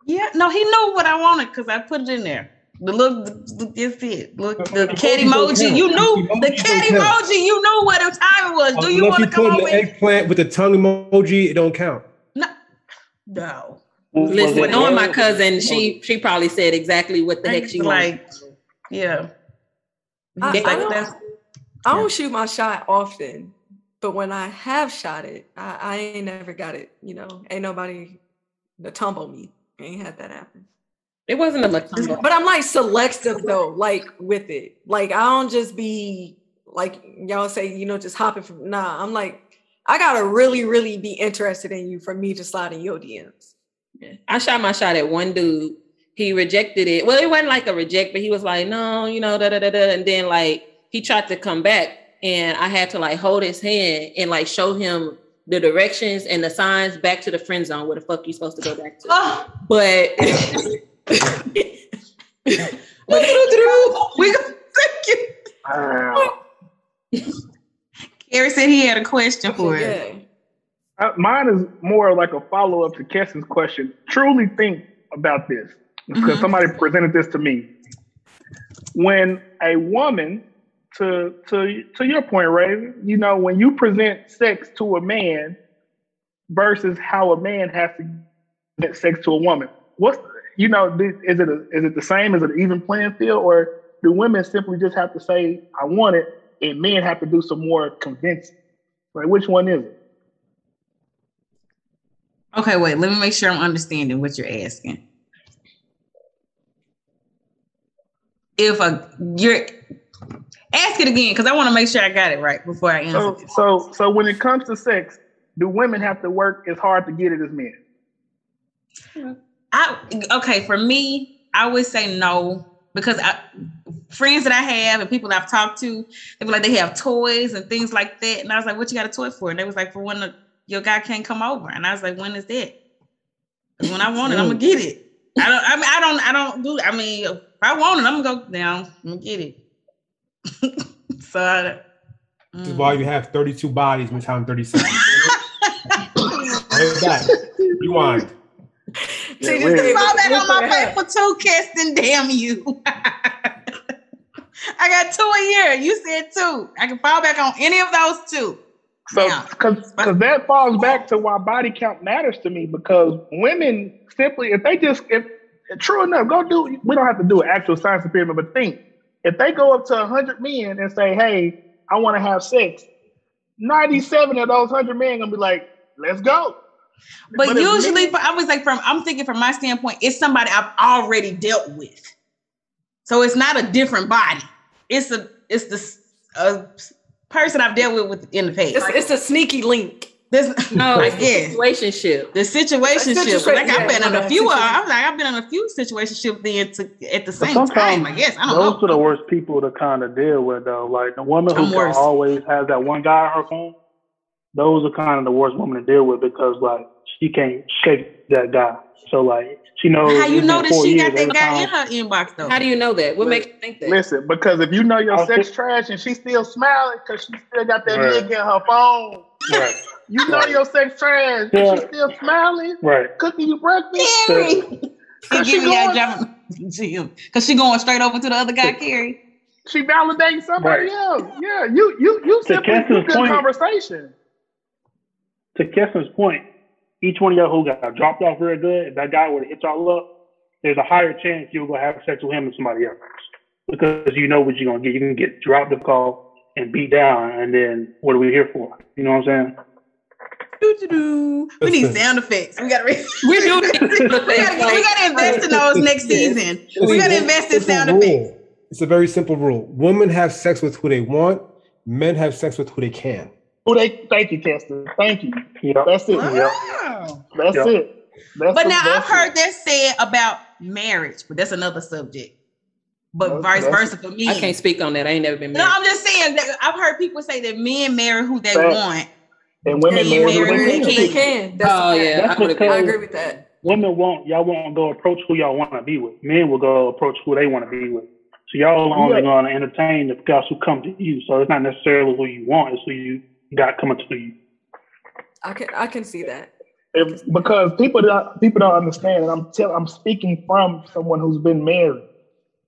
Yeah. No, he knew what I wanted because I put it in there. The look, the, it's it. Look, the cat emoji. You knew the cat emoji. You knew what the time it was. Do you want to come over?
The eggplant with the tongue emoji. It don't count.
No. No.
Listen, knowing my cousin, she she probably said exactly what the heck she
like. Yeah.
I, I, don't, I don't shoot my shot often, but when I have shot it, I, I ain't never got it. You know, ain't nobody to tumble me. I ain't had that happen.
It wasn't a.
But I'm like selective though, like with it. Like I don't just be like y'all say, you know, just hopping from. Nah, I'm like I gotta really, really be interested in you for me to slide in your DMs.
I shot my shot at one dude. He rejected it. Well, it wasn't like a reject, but he was like, no, you know, da da da da. And then like he tried to come back, and I had to like hold his hand and like show him the directions and the signs back to the friend zone where the fuck you supposed to go back to. Oh. But
we thank you. Gary said he had a question for us.
Uh, mine is more like a follow up to Keston's question. Truly think about this because mm-hmm. somebody presented this to me. When a woman, to to to your point, Ray, you know, when you present sex to a man versus how a man has to get sex to a woman, what's you know, is it a, is it the same? Is it an even playing field, or do women simply just have to say, "I want it," and men have to do some more convincing? Like, which one is it?
Okay, wait, let me make sure I'm understanding what you're asking. If a you're ask it again because I want to make sure I got it right before I answer.
So, so, so when it comes to sex, do women have to work as hard to get it as men?
I okay for me, I would say no because I, friends that I have and people I've talked to, they were like they have toys and things like that, and I was like, "What you got a toy for?" And they was like, "For when the your guy can't come over. And I was like, when is that? When I want it, I'm gonna get it. I don't. I mean, I don't. I don't do. I mean, if I want it, I'm gonna go down. I'm gonna get it. so. I,
mm. While you have 32 bodies, Helen 37. right. Rewind.
See, just fall back on my paper too, Keston. Damn you. I got two a year. You said two. I can fall back on any of those two.
So, because that falls back to why body count matters to me. Because women simply, if they just, if true enough, go do. We don't have to do an actual science experiment, but think if they go up to hundred men and say, "Hey, I want to have sex," ninety-seven of those hundred men gonna be like, "Let's go."
But, but usually, men, I was like, from I'm thinking from my standpoint, it's somebody I've already dealt with, so it's not a different body. It's a, it's the a person I've dealt with, with in the past.
It's, it's a sneaky link.
This,
No,
I
it's
guess
the situationship.
the situationship.
Situa-
Like I've
yeah,
been in a few. I'm like I've been in a few situationships then to, at the same time. I guess I don't
Those
know.
are the worst people to kind of deal with, though. Like the woman who
I'm
can always has that one guy on her phone. Those are kind of the worst women to deal with because like she can't shake that guy. So like she knows.
How you know that she
years,
got that
every
guy in her inbox though?
How do you know that? What makes you think that?
Listen, because if you know your
I'll
sex
sit-
trash and she's still smiling because she still got that
Right.
nigga in her phone,
Right,
you know
Right.
your sex trash.
Yeah.
and She's still smiling,
right.
cooking you breakfast.
Carrie. She
Cause she
me
going-
that job because she going straight over to the other guy, Carrie.
She validating somebody
Right.
else. Yeah, you you you
To
simply
Cassie's
you good
point-
conversation.
To Keston's point, each one of y'all who got dropped off real good, if that guy would have hit y'all up, there's a higher chance you're gonna have sex with him than somebody else because you know what you're gonna get. You can get dropped the call and beat down, and then what are we here for? You know what I'm saying?
Doo-doo-doo. We need sound effects. We gotta. Re-
We're doing
we gotta, we gotta invest in those next season. We gotta invest in sound effects.
It's a very simple rule. Women have sex with who they want. Men have sex with who they can.
Oh, they thank you, Keston. Thank you.
Yeah.
That's it.
Wow.
That's
Yeah.
it. That's
But
the-
now I've
that's
heard
it.
that said about marriage, but that's another subject. But
That's-
vice
that's-
versa for me.
I can't speak on that. I ain't never been.
No, I'm just saying that I've heard people say that men marry who they
Facts.
want.
and women
Yeah,
marry
marry
who
who
they
they
can.
They can. That's
Oh,
fact.
yeah.
That's
I would
because
I agree with that.
women won't y'all won't go approach who y'all want to be with. Men will go approach who they want to be with. So y'all only
Yeah.
going to entertain the guys who come to you. So it's not necessarily who you want; it's who you got coming to you.
I can I can see that.
If, because people don't people don't understand, and I'm tell, I'm speaking from someone who's been married.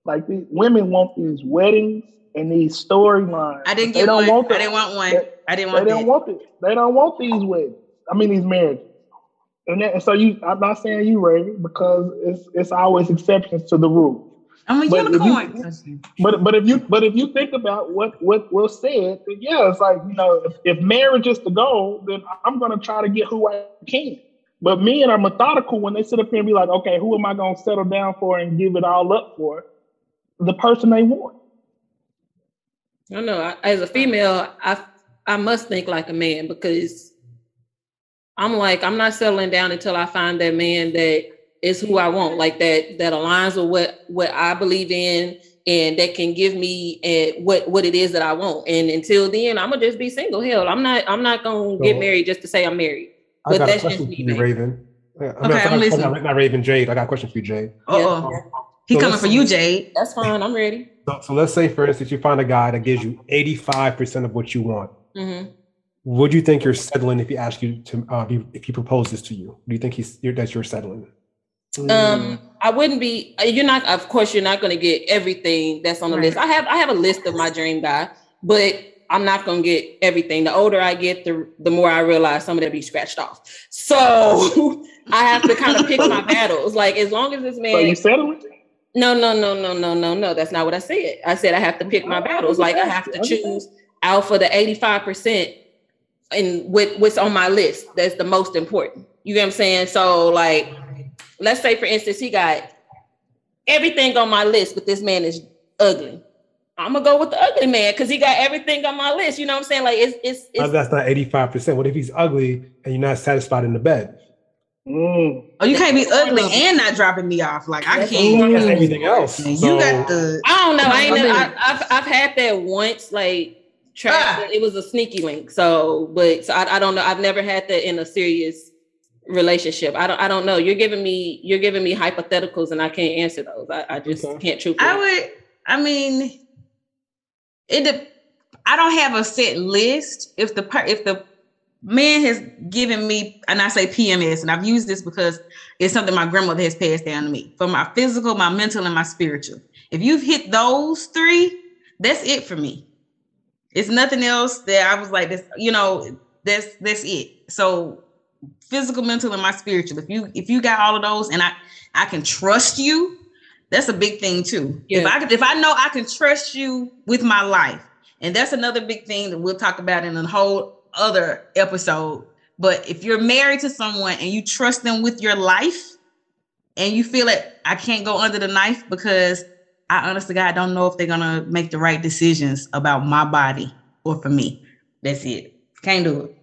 Like these women want these weddings and these storylines.
I didn't
They
get
don't
one.
want
I didn't want one.
They-
I didn't
They
want
don't want it. They don't want these weddings. I mean these marriages. And, that, and so you, I'm not saying you, Ray, because it's it's always exceptions to the rule.
I'm a
But if you-
unicorn.
But but if you but if you think about what what was said, then yeah, it's like you know, if, if marriage is the goal, then I'm gonna try to get who I can. But men are methodical when they sit up here and be like, okay, who am I gonna settle down for and give it all up for? The person they want.
I don't know. I, as a female, I I must think like a man because I'm like I'm not settling down until I find that man that is who I want, like that that aligns with what what I believe in and that can give me uh, what what it is that I want. And until then, I'm gonna just be single. Hell, I'm not I'm not gonna get married just to say I'm married.
I
But
got
that's just
question for
me,
you. Raven. Yeah, I mean,
Okay,
I-
I'm
I-
listening.
Not Raven, Jade. I got a question for you, Jade.
Oh. He
So
coming for you, Jade.
That's fine. I'm ready.
So, so let's say, for instance, you find a guy that gives you 85% of what you want.
hmm
Would you think you're settling if he asks you to, uh, be, if he proposes to you? Do you think he's you're, that you're settling?
Um, I wouldn't be. uh, You're not. Of course, you're not going to get everything that's on the
Right.
list. I have. I have a list of my dream guy, but I'm not going to get everything. The older I get, the the more I realize some of them be scratched off. So I have to kind of pick my battles. Like as long as this
So
man.
you settling?
No, no, no, no, no, no, no. That's not what I said. I said I have to pick my battles. Like I have to choose out for the 85% and with what's on my list. That's the most important. You get what I'm saying? So like, let's say for instance, he got everything on my list, but this man is ugly. I'm gonna go with the ugly man because he got everything on my list. You know what I'm saying? Like it's it's, it's
that's not 85%. What if he's ugly and you're not satisfied in the bed?
Mm.
Oh, you can't be ugly and not dropping me off. Like I can't.
everything else.
You
So-
got the.
I don't know. I ain't
I
never,
mean-
I, I've I've had that once. Like track,
Ah.
it was a sneaky link. So, but so I, I don't know. I've never had that in a serious relationship. I don't I don't know. You're giving me you're giving me hypotheticals, and I can't answer those. I, I just
Okay.
can't truth.
I would. I mean, it. de- I don't have a set list. If the per, if the man has given me, and I say PMS, and I've used this because it's something my grandmother has passed down to me for my physical, my mental, and my spiritual. If you've hit those three, that's it for me. It's nothing else that I was like this. You know, that's that's it. So physical, mental, and my spiritual. If you if you got all of those, and I I can trust you, that's a big thing too. If I if I know I can trust you with my life, and that's another big thing that we'll talk about in a whole other episode. But if you're married to someone and you trust them with your life, and you feel that I can't go under the knife because I honestly God don't know if they're gonna make the right decisions about my body or for me. That's it. Can't do it.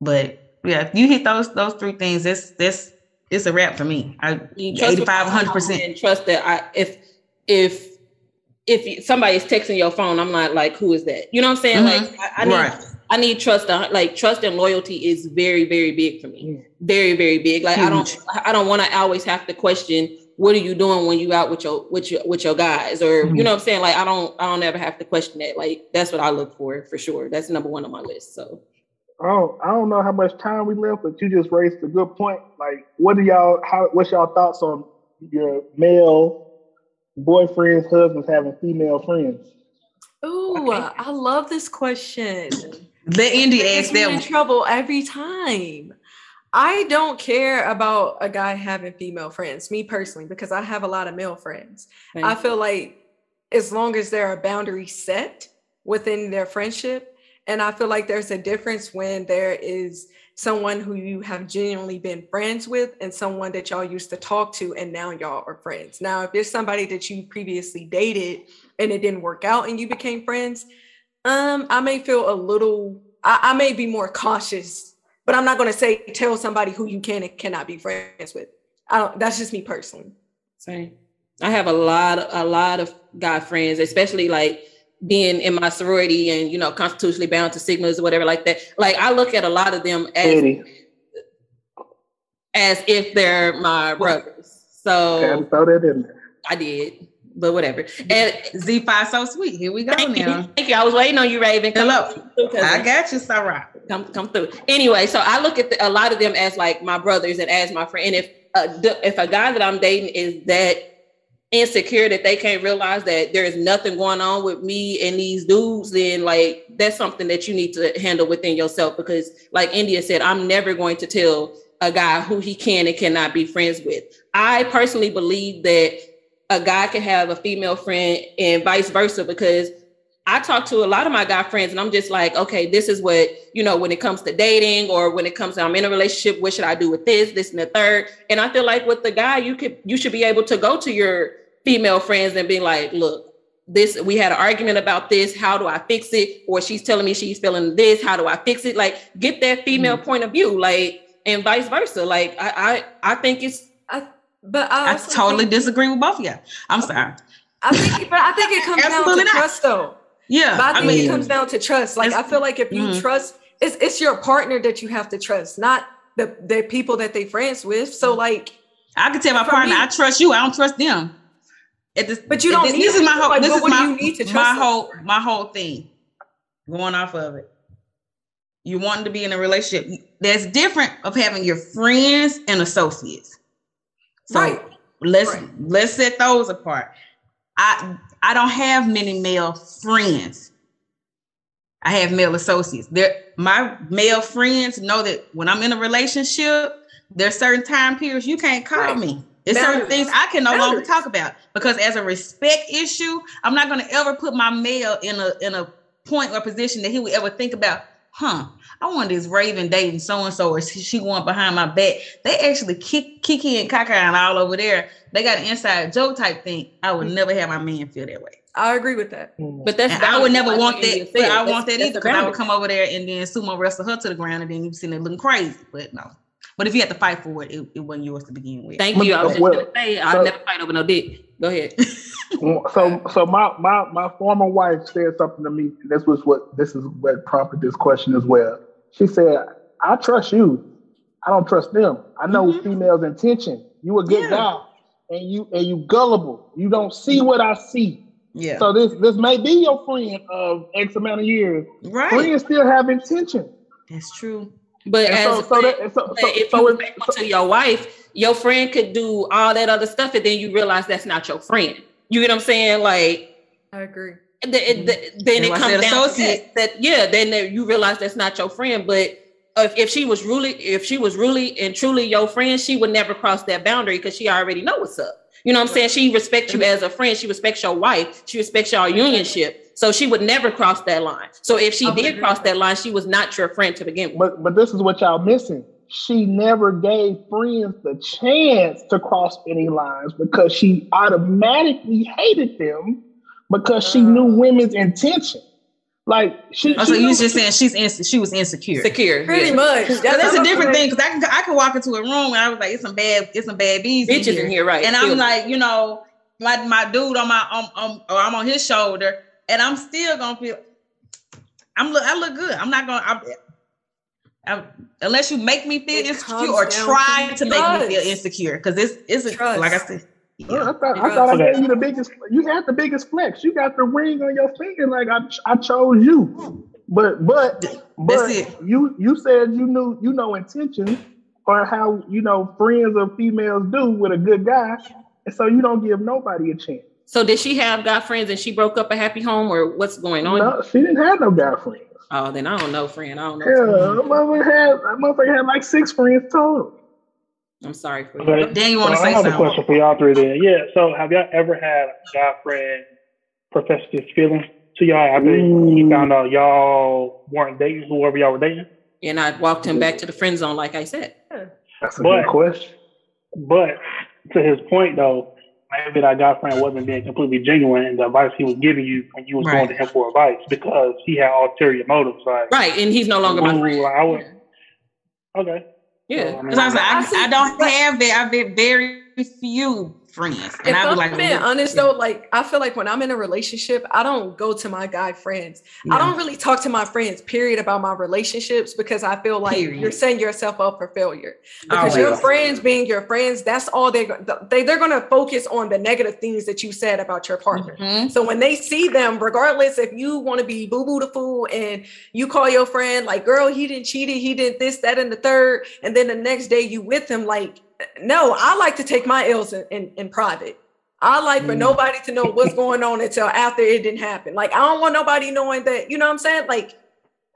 But yeah, if you hit those those three things, it's this it's a wrap for me. I 85, 100 percent
trust that I if if if somebody's texting your phone, I'm not like, who is that? You know what I'm saying? Mm-hmm. Like I, I need right. I need trust. Like trust and loyalty is very, very big for me. Very, very big. Like Huge. I don't I don't want to always have to question what are you doing when you out with your with your with your guys or mm-hmm. you know what I'm saying? Like I don't I don't ever have to question that. Like that's what I look for for sure. That's number one on my list. So
Oh, I don't know how much time we left, but you just raised a good point. Like, what are y'all? How? What's y'all thoughts on your male boyfriends, husbands having female friends?
Ooh, okay. I love this question.
The Indy asked them
in trouble every time. I don't care about a guy having female friends, me personally, because I have a lot of male friends. I feel like as long as there are boundaries set within their friendship, and I feel like there's a difference when there is someone who you have genuinely been friends with and someone that y'all used to talk to and now y'all are friends. Now, if there's somebody that you previously dated and it didn't work out and you became friends, um, I may feel a little, I, I may be more cautious, but I'm not going to say tell somebody who you can and cannot be friends with. I don't, that's just me personally.
Same. I have a lot, a lot of guy friends, especially like being in my sorority and you know constitutionally bound to sigmas or whatever like that. Like i look at a lot of them as as if they're my brothers. So
okay, throw that in there.
i did but whatever. And
z5 so sweet here we go
thank
now.
You. thank you. I was waiting on you raven.
Come hello. i got you sarah.
Come come through. Anyway so i look at the, a lot of them as like my brothers and as my friend. And if uh, if a guy that i'm dating is that insecure that they can't realize that there is nothing going on with me and these dudes, then like that's something that you need to handle within yourself. Because, like India said, I'm never going to tell a guy who he can and cannot be friends with. I personally believe that a guy can have a female friend and vice versa because I talk to a lot of my guy friends and I'm just like, okay, this is what, you know, when it comes to dating or when it comes to I'm in a relationship, what should I do with this, this, and the third? And I feel like with the guy, you could you should be able to go to your female friends and be like, look, this we had an argument about this. How do I fix it? Or she's telling me she's feeling this. How do I fix it? Like get that female mm point of view, like and vice versa. Like I I, I think it's
I but I,
I totally think, disagree with both of you. I'm sorry.
I think but I think it comes down to not. trust though.
Yeah,
but I think I mean, it comes down to trust. Like I feel like if you mm-hmm. trust, it's it's your partner that you have to trust, not the the people that they friends with. So mm-hmm. like,
I can tell my partner, me, I trust you. I don't trust them.
This, but you don't.
This, this is my whole. Like, this is my, my whole my whole thing. Going off of it, you wanting to be in a relationship. That's different of having your friends and associates. So right. let's right. let's set those apart. I I don't have many male friends. I have male associates. There, my male friends know that when I'm in a relationship, there's certain time periods you can't call right. me. There's certain things I can no Boundaries. longer talk about because as a respect issue, I'm not going to ever put my male in a in a point or position that he would ever think about. Huh? I want this Raven dating so and so, or she going behind my back. They actually kick Kiki and Kaka and all over there. They got an inside joke type thing. I would mm. never have my man feel that way.
I agree with that. Mm.
But that's
I would never want that. But I want that either because I would come over there and then sumo wrestle her to the ground and then you see it looking crazy. But no. But if you had to fight for it, it, it wasn't yours to begin with.
Thank you. I was just well, gonna say I'll never fight over no dick. Go ahead.
so so my, my my former wife said something to me, and this was what this is what prompted this question as well. She said, I trust you. I don't trust them. I know mm-hmm. females' intention. You a good yeah. guy and you and you gullible. You don't see what I see.
Yeah.
So this this may be your friend of X amount of years.
Right.
Friends still have intention.
That's true.
But and as so, so, that, so, so if so you faithful to your wife, your friend could do all that other stuff, and then you realize that's not your friend. You get what I'm saying? Like,
I agree.
The, the, then it comes down to that, that, yeah. Then you realize that's not your friend. But if, if she was really, if she was really and truly your friend, she would never cross that boundary because she already know what's up. You know what I'm saying? She respects you as a friend. She respects your wife. She respects your unionship. So she would never cross that line. So if she did cross that line, she was not your friend to begin with.
But but this is what y'all missing. She never gave friends the chance to cross any lines because she automatically hated them because she knew uh. women's intention. Like she,
oh, so you was just saying she's in, she was insecure.
Secure,
pretty yeah. much.
That's, that's a different thing because I can I can walk into a room and I was like, it's some bad, it's some bad bees
bitches in here, in here right?
And I'm like, you know, my my dude on my um, um or I'm on his shoulder, and I'm still gonna feel. I'm look. I look good. I'm not gonna. I'm, I'm, unless you make me feel it insecure or try to, to make me feel insecure, because it's it's a, like I said.
Yeah. I thought, I, thought I gave you the biggest. You had the biggest flex. You got the ring on your finger. Like I, I chose you. But but but you you said you knew you know intentions or how you know friends of females do with a good guy, and so you don't give nobody a chance.
So did she have guy friends and she broke up a happy home, or what's going on?
No, she didn't have no guy friends.
Oh, then I don't know, friend. I don't know.
Yeah, mother had mother had like six friends total.
I'm sorry for you.
Okay. Then you want to
so
say
I have
something.
a question for y'all three. Then, yeah. So, have y'all ever had a guy friend profess his feelings to y'all after Ooh. he mm. found out y'all weren't dating whoever y'all were dating?
And I walked him back to the friend zone, like I said.
That's a but, good question.
But to his point, though, maybe that guy friend wasn't being completely genuine in the advice he was giving you when you was right. going to him for advice because he had ulterior motives. Like,
right, and he's no longer my friend.
I would, okay.
Yeah,
because so, I, mean, I, I, I, don't have that. I've been very few friends. And
if
I
am
like,
being honest yeah. though, like I feel like when I'm in a relationship, I don't go to my guy friends. Yeah. I don't really talk to my friends, period, about my relationships because I feel like period. you're setting yourself up for failure. Because oh, your friends being your friends, that's all they they they're gonna focus on the negative things that you said about your partner. Mm-hmm. So when they see them, regardless if you want to be boo boo the fool and you call your friend like, girl, he didn't cheat, he did this, that, and the third, and then the next day you with him, like no, I like to take my ills in, in, in private. I like for mm. nobody to know what's going on until after it didn't happen. Like I don't want nobody knowing that, you know what I'm saying? Like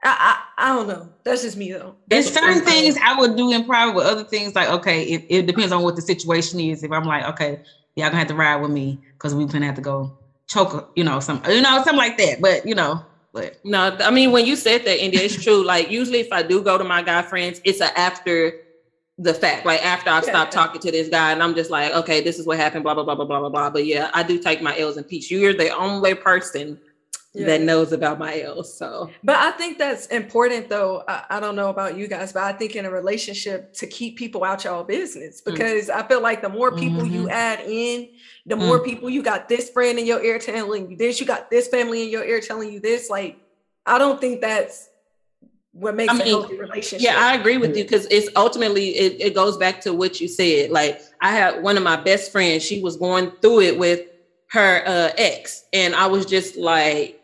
I I, I don't know. That's just me though.
There's certain things I would do in private, with other things like okay, it, it depends on what the situation is. If I'm like, okay, y'all gonna have to ride with me because we gonna have to go choke, you know, some you know, something like that. But you know, but
no, I mean when you said that, India, it's true. Like usually if I do go to my guy friends, it's a after the fact. Like after I've yeah. stopped talking to this guy and I'm just like, okay, this is what happened, blah, blah, blah, blah, blah, blah, blah. But yeah, I do take my L's in peace. You're the only person yeah. that knows about my L's. So
but I think that's important though. I, I, don't know about you guys, but I think in a relationship to keep people out y'all business mm. because mm. I feel like the more people mm-hmm. you add in, the mm. more people you got this friend in your ear telling you this, you got this family in your ear telling you this. Like, I don't think that's what makes I mean, a healthy relationship.
Yeah, I agree with you because it's ultimately it, it goes back to what you said. Like I had one of my best friends, she was going through it with her uh, ex, and I was just like,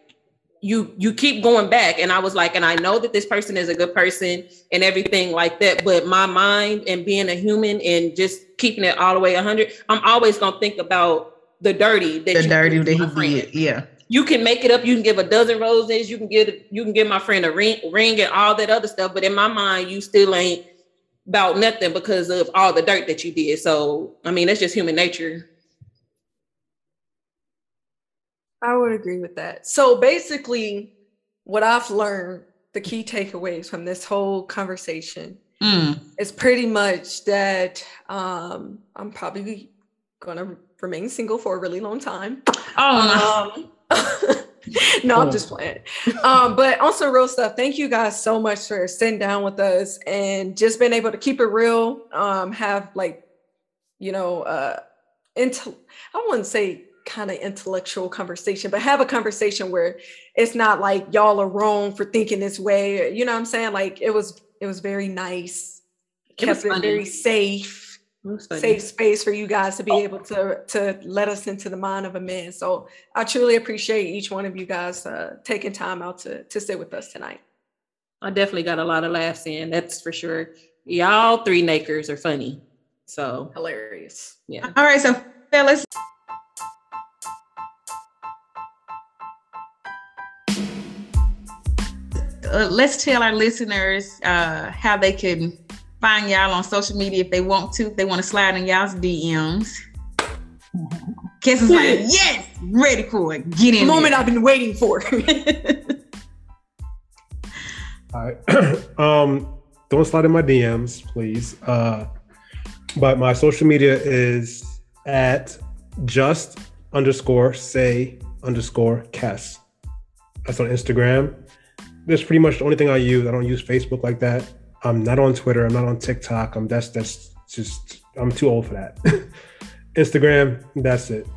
you you keep going back, and I was like, and I know that this person is a good person and everything like that, but my mind and being a human and just keeping it all the way 100, I'm always gonna think about the dirty that
the dirty that he did. Yeah
you can make it up. You can give a dozen roses. You can give you can give my friend a ring, ring and all that other stuff. But in my mind, you still ain't about nothing because of all the dirt that you did. So I mean, that's just human nature.
I would agree with that. So basically, what I've learned, the key takeaways from this whole conversation mm. is pretty much that um, I'm probably gonna remain single for a really long time.
Oh,
um, no, I'm just playing. Um, but also real stuff. Thank you guys so much for sitting down with us and just being able to keep it real. Um, have like, you know, uh, into I wouldn't say kind of intellectual conversation, but have a conversation where it's not like y'all are wrong for thinking this way. You know what I'm saying? Like it was, it was very nice. Kept it, it very safe safe space for you guys to be able to to let us into the mind of a man. So I truly appreciate each one of you guys uh, taking time out to to sit with us tonight.
I definitely got a lot of laughs in. That's for sure. Y'all three nakers are funny. So
hilarious.
Yeah.
All right, so fellas. Uh, let's tell our listeners uh, how they can find y'all on social media if they want to. If they want to slide in y'all's DMs. Kess is like, yes, ready for it. Get in.
The moment there. I've been waiting for.
All right. um, don't slide in my DMs, please. Uh, but my social media is at just underscore say underscore Kess. That's on Instagram. That's pretty much the only thing I use. I don't use Facebook like that. I'm not on Twitter. I'm not on TikTok. I'm that's that's just I'm too old for that. Instagram, that's it.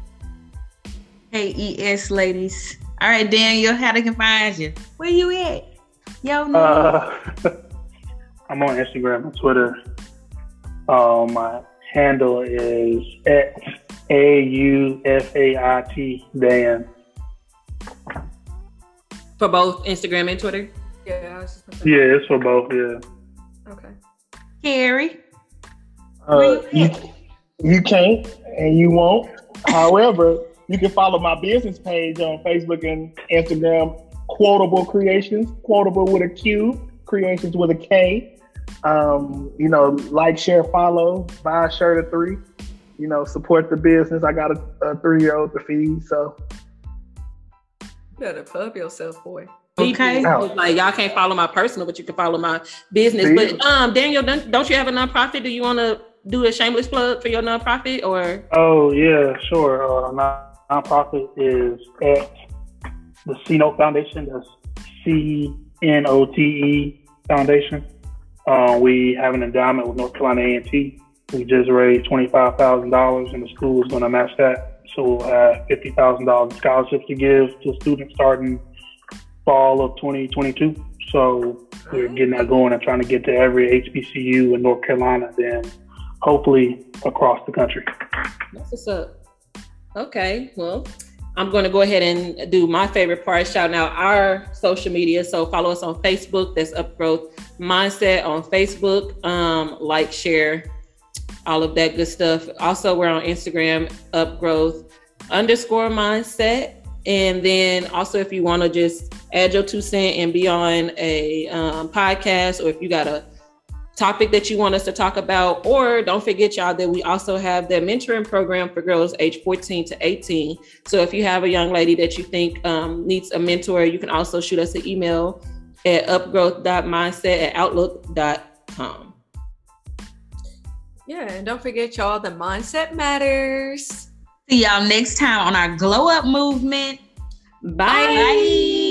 K E S ladies. All right, Daniel, how they can find you? Where you at? Yo, no.
Uh, I'm on Instagram and Twitter. Uh, my handle is at A U F A I T Dan.
For both Instagram and Twitter?
Yeah.
Yeah, it's for both. Yeah.
Okay.
Carrie.
Uh, you, you can't and you won't. However, you can follow my business page on Facebook and Instagram, Quotable Creations, Quotable with a Q, Creations with a K. Um, you know, like, share, follow, buy a shirt or three. You know, support the business. I got a, a three year old to feed, so.
You better pub yourself, boy.
Okay.
Like y'all can't follow my personal, but you can follow my business.
See?
But um, Daniel, don't, don't you have a nonprofit? Do you want to do a shameless plug for your nonprofit or?
Oh yeah, sure. Uh, non- nonprofit is at the C Note Foundation. That's C N O T E Foundation. Uh, we have an endowment with North Carolina A and T. We just raised twenty five thousand dollars, and the school is going to match that. So we'll have fifty thousand dollars scholarships to give to students starting fall of twenty twenty two. So we're getting that going and trying to get to every HBCU in North Carolina, then hopefully across the country.
That's what's up. Okay, well, I'm going to go ahead and do my favorite part, shouting out our social media. So follow us on Facebook. That's Upgrowth Mindset on Facebook. Um, like, share, all of that good stuff. Also, we're on Instagram, Upgrowth underscore Mindset. And then also, if you want to just add your two cent and be on a um, podcast, or if you got a topic that you want us to talk about, or don't forget, y'all, that we also have the mentoring program for girls age 14 to 18. So if you have a young lady that you think um, needs a mentor, you can also shoot us an email at upgrowth.mindset at outlook.com.
Yeah, and don't forget, y'all, the mindset matters.
See y'all next time on our glow up movement.
Bye.
Bye.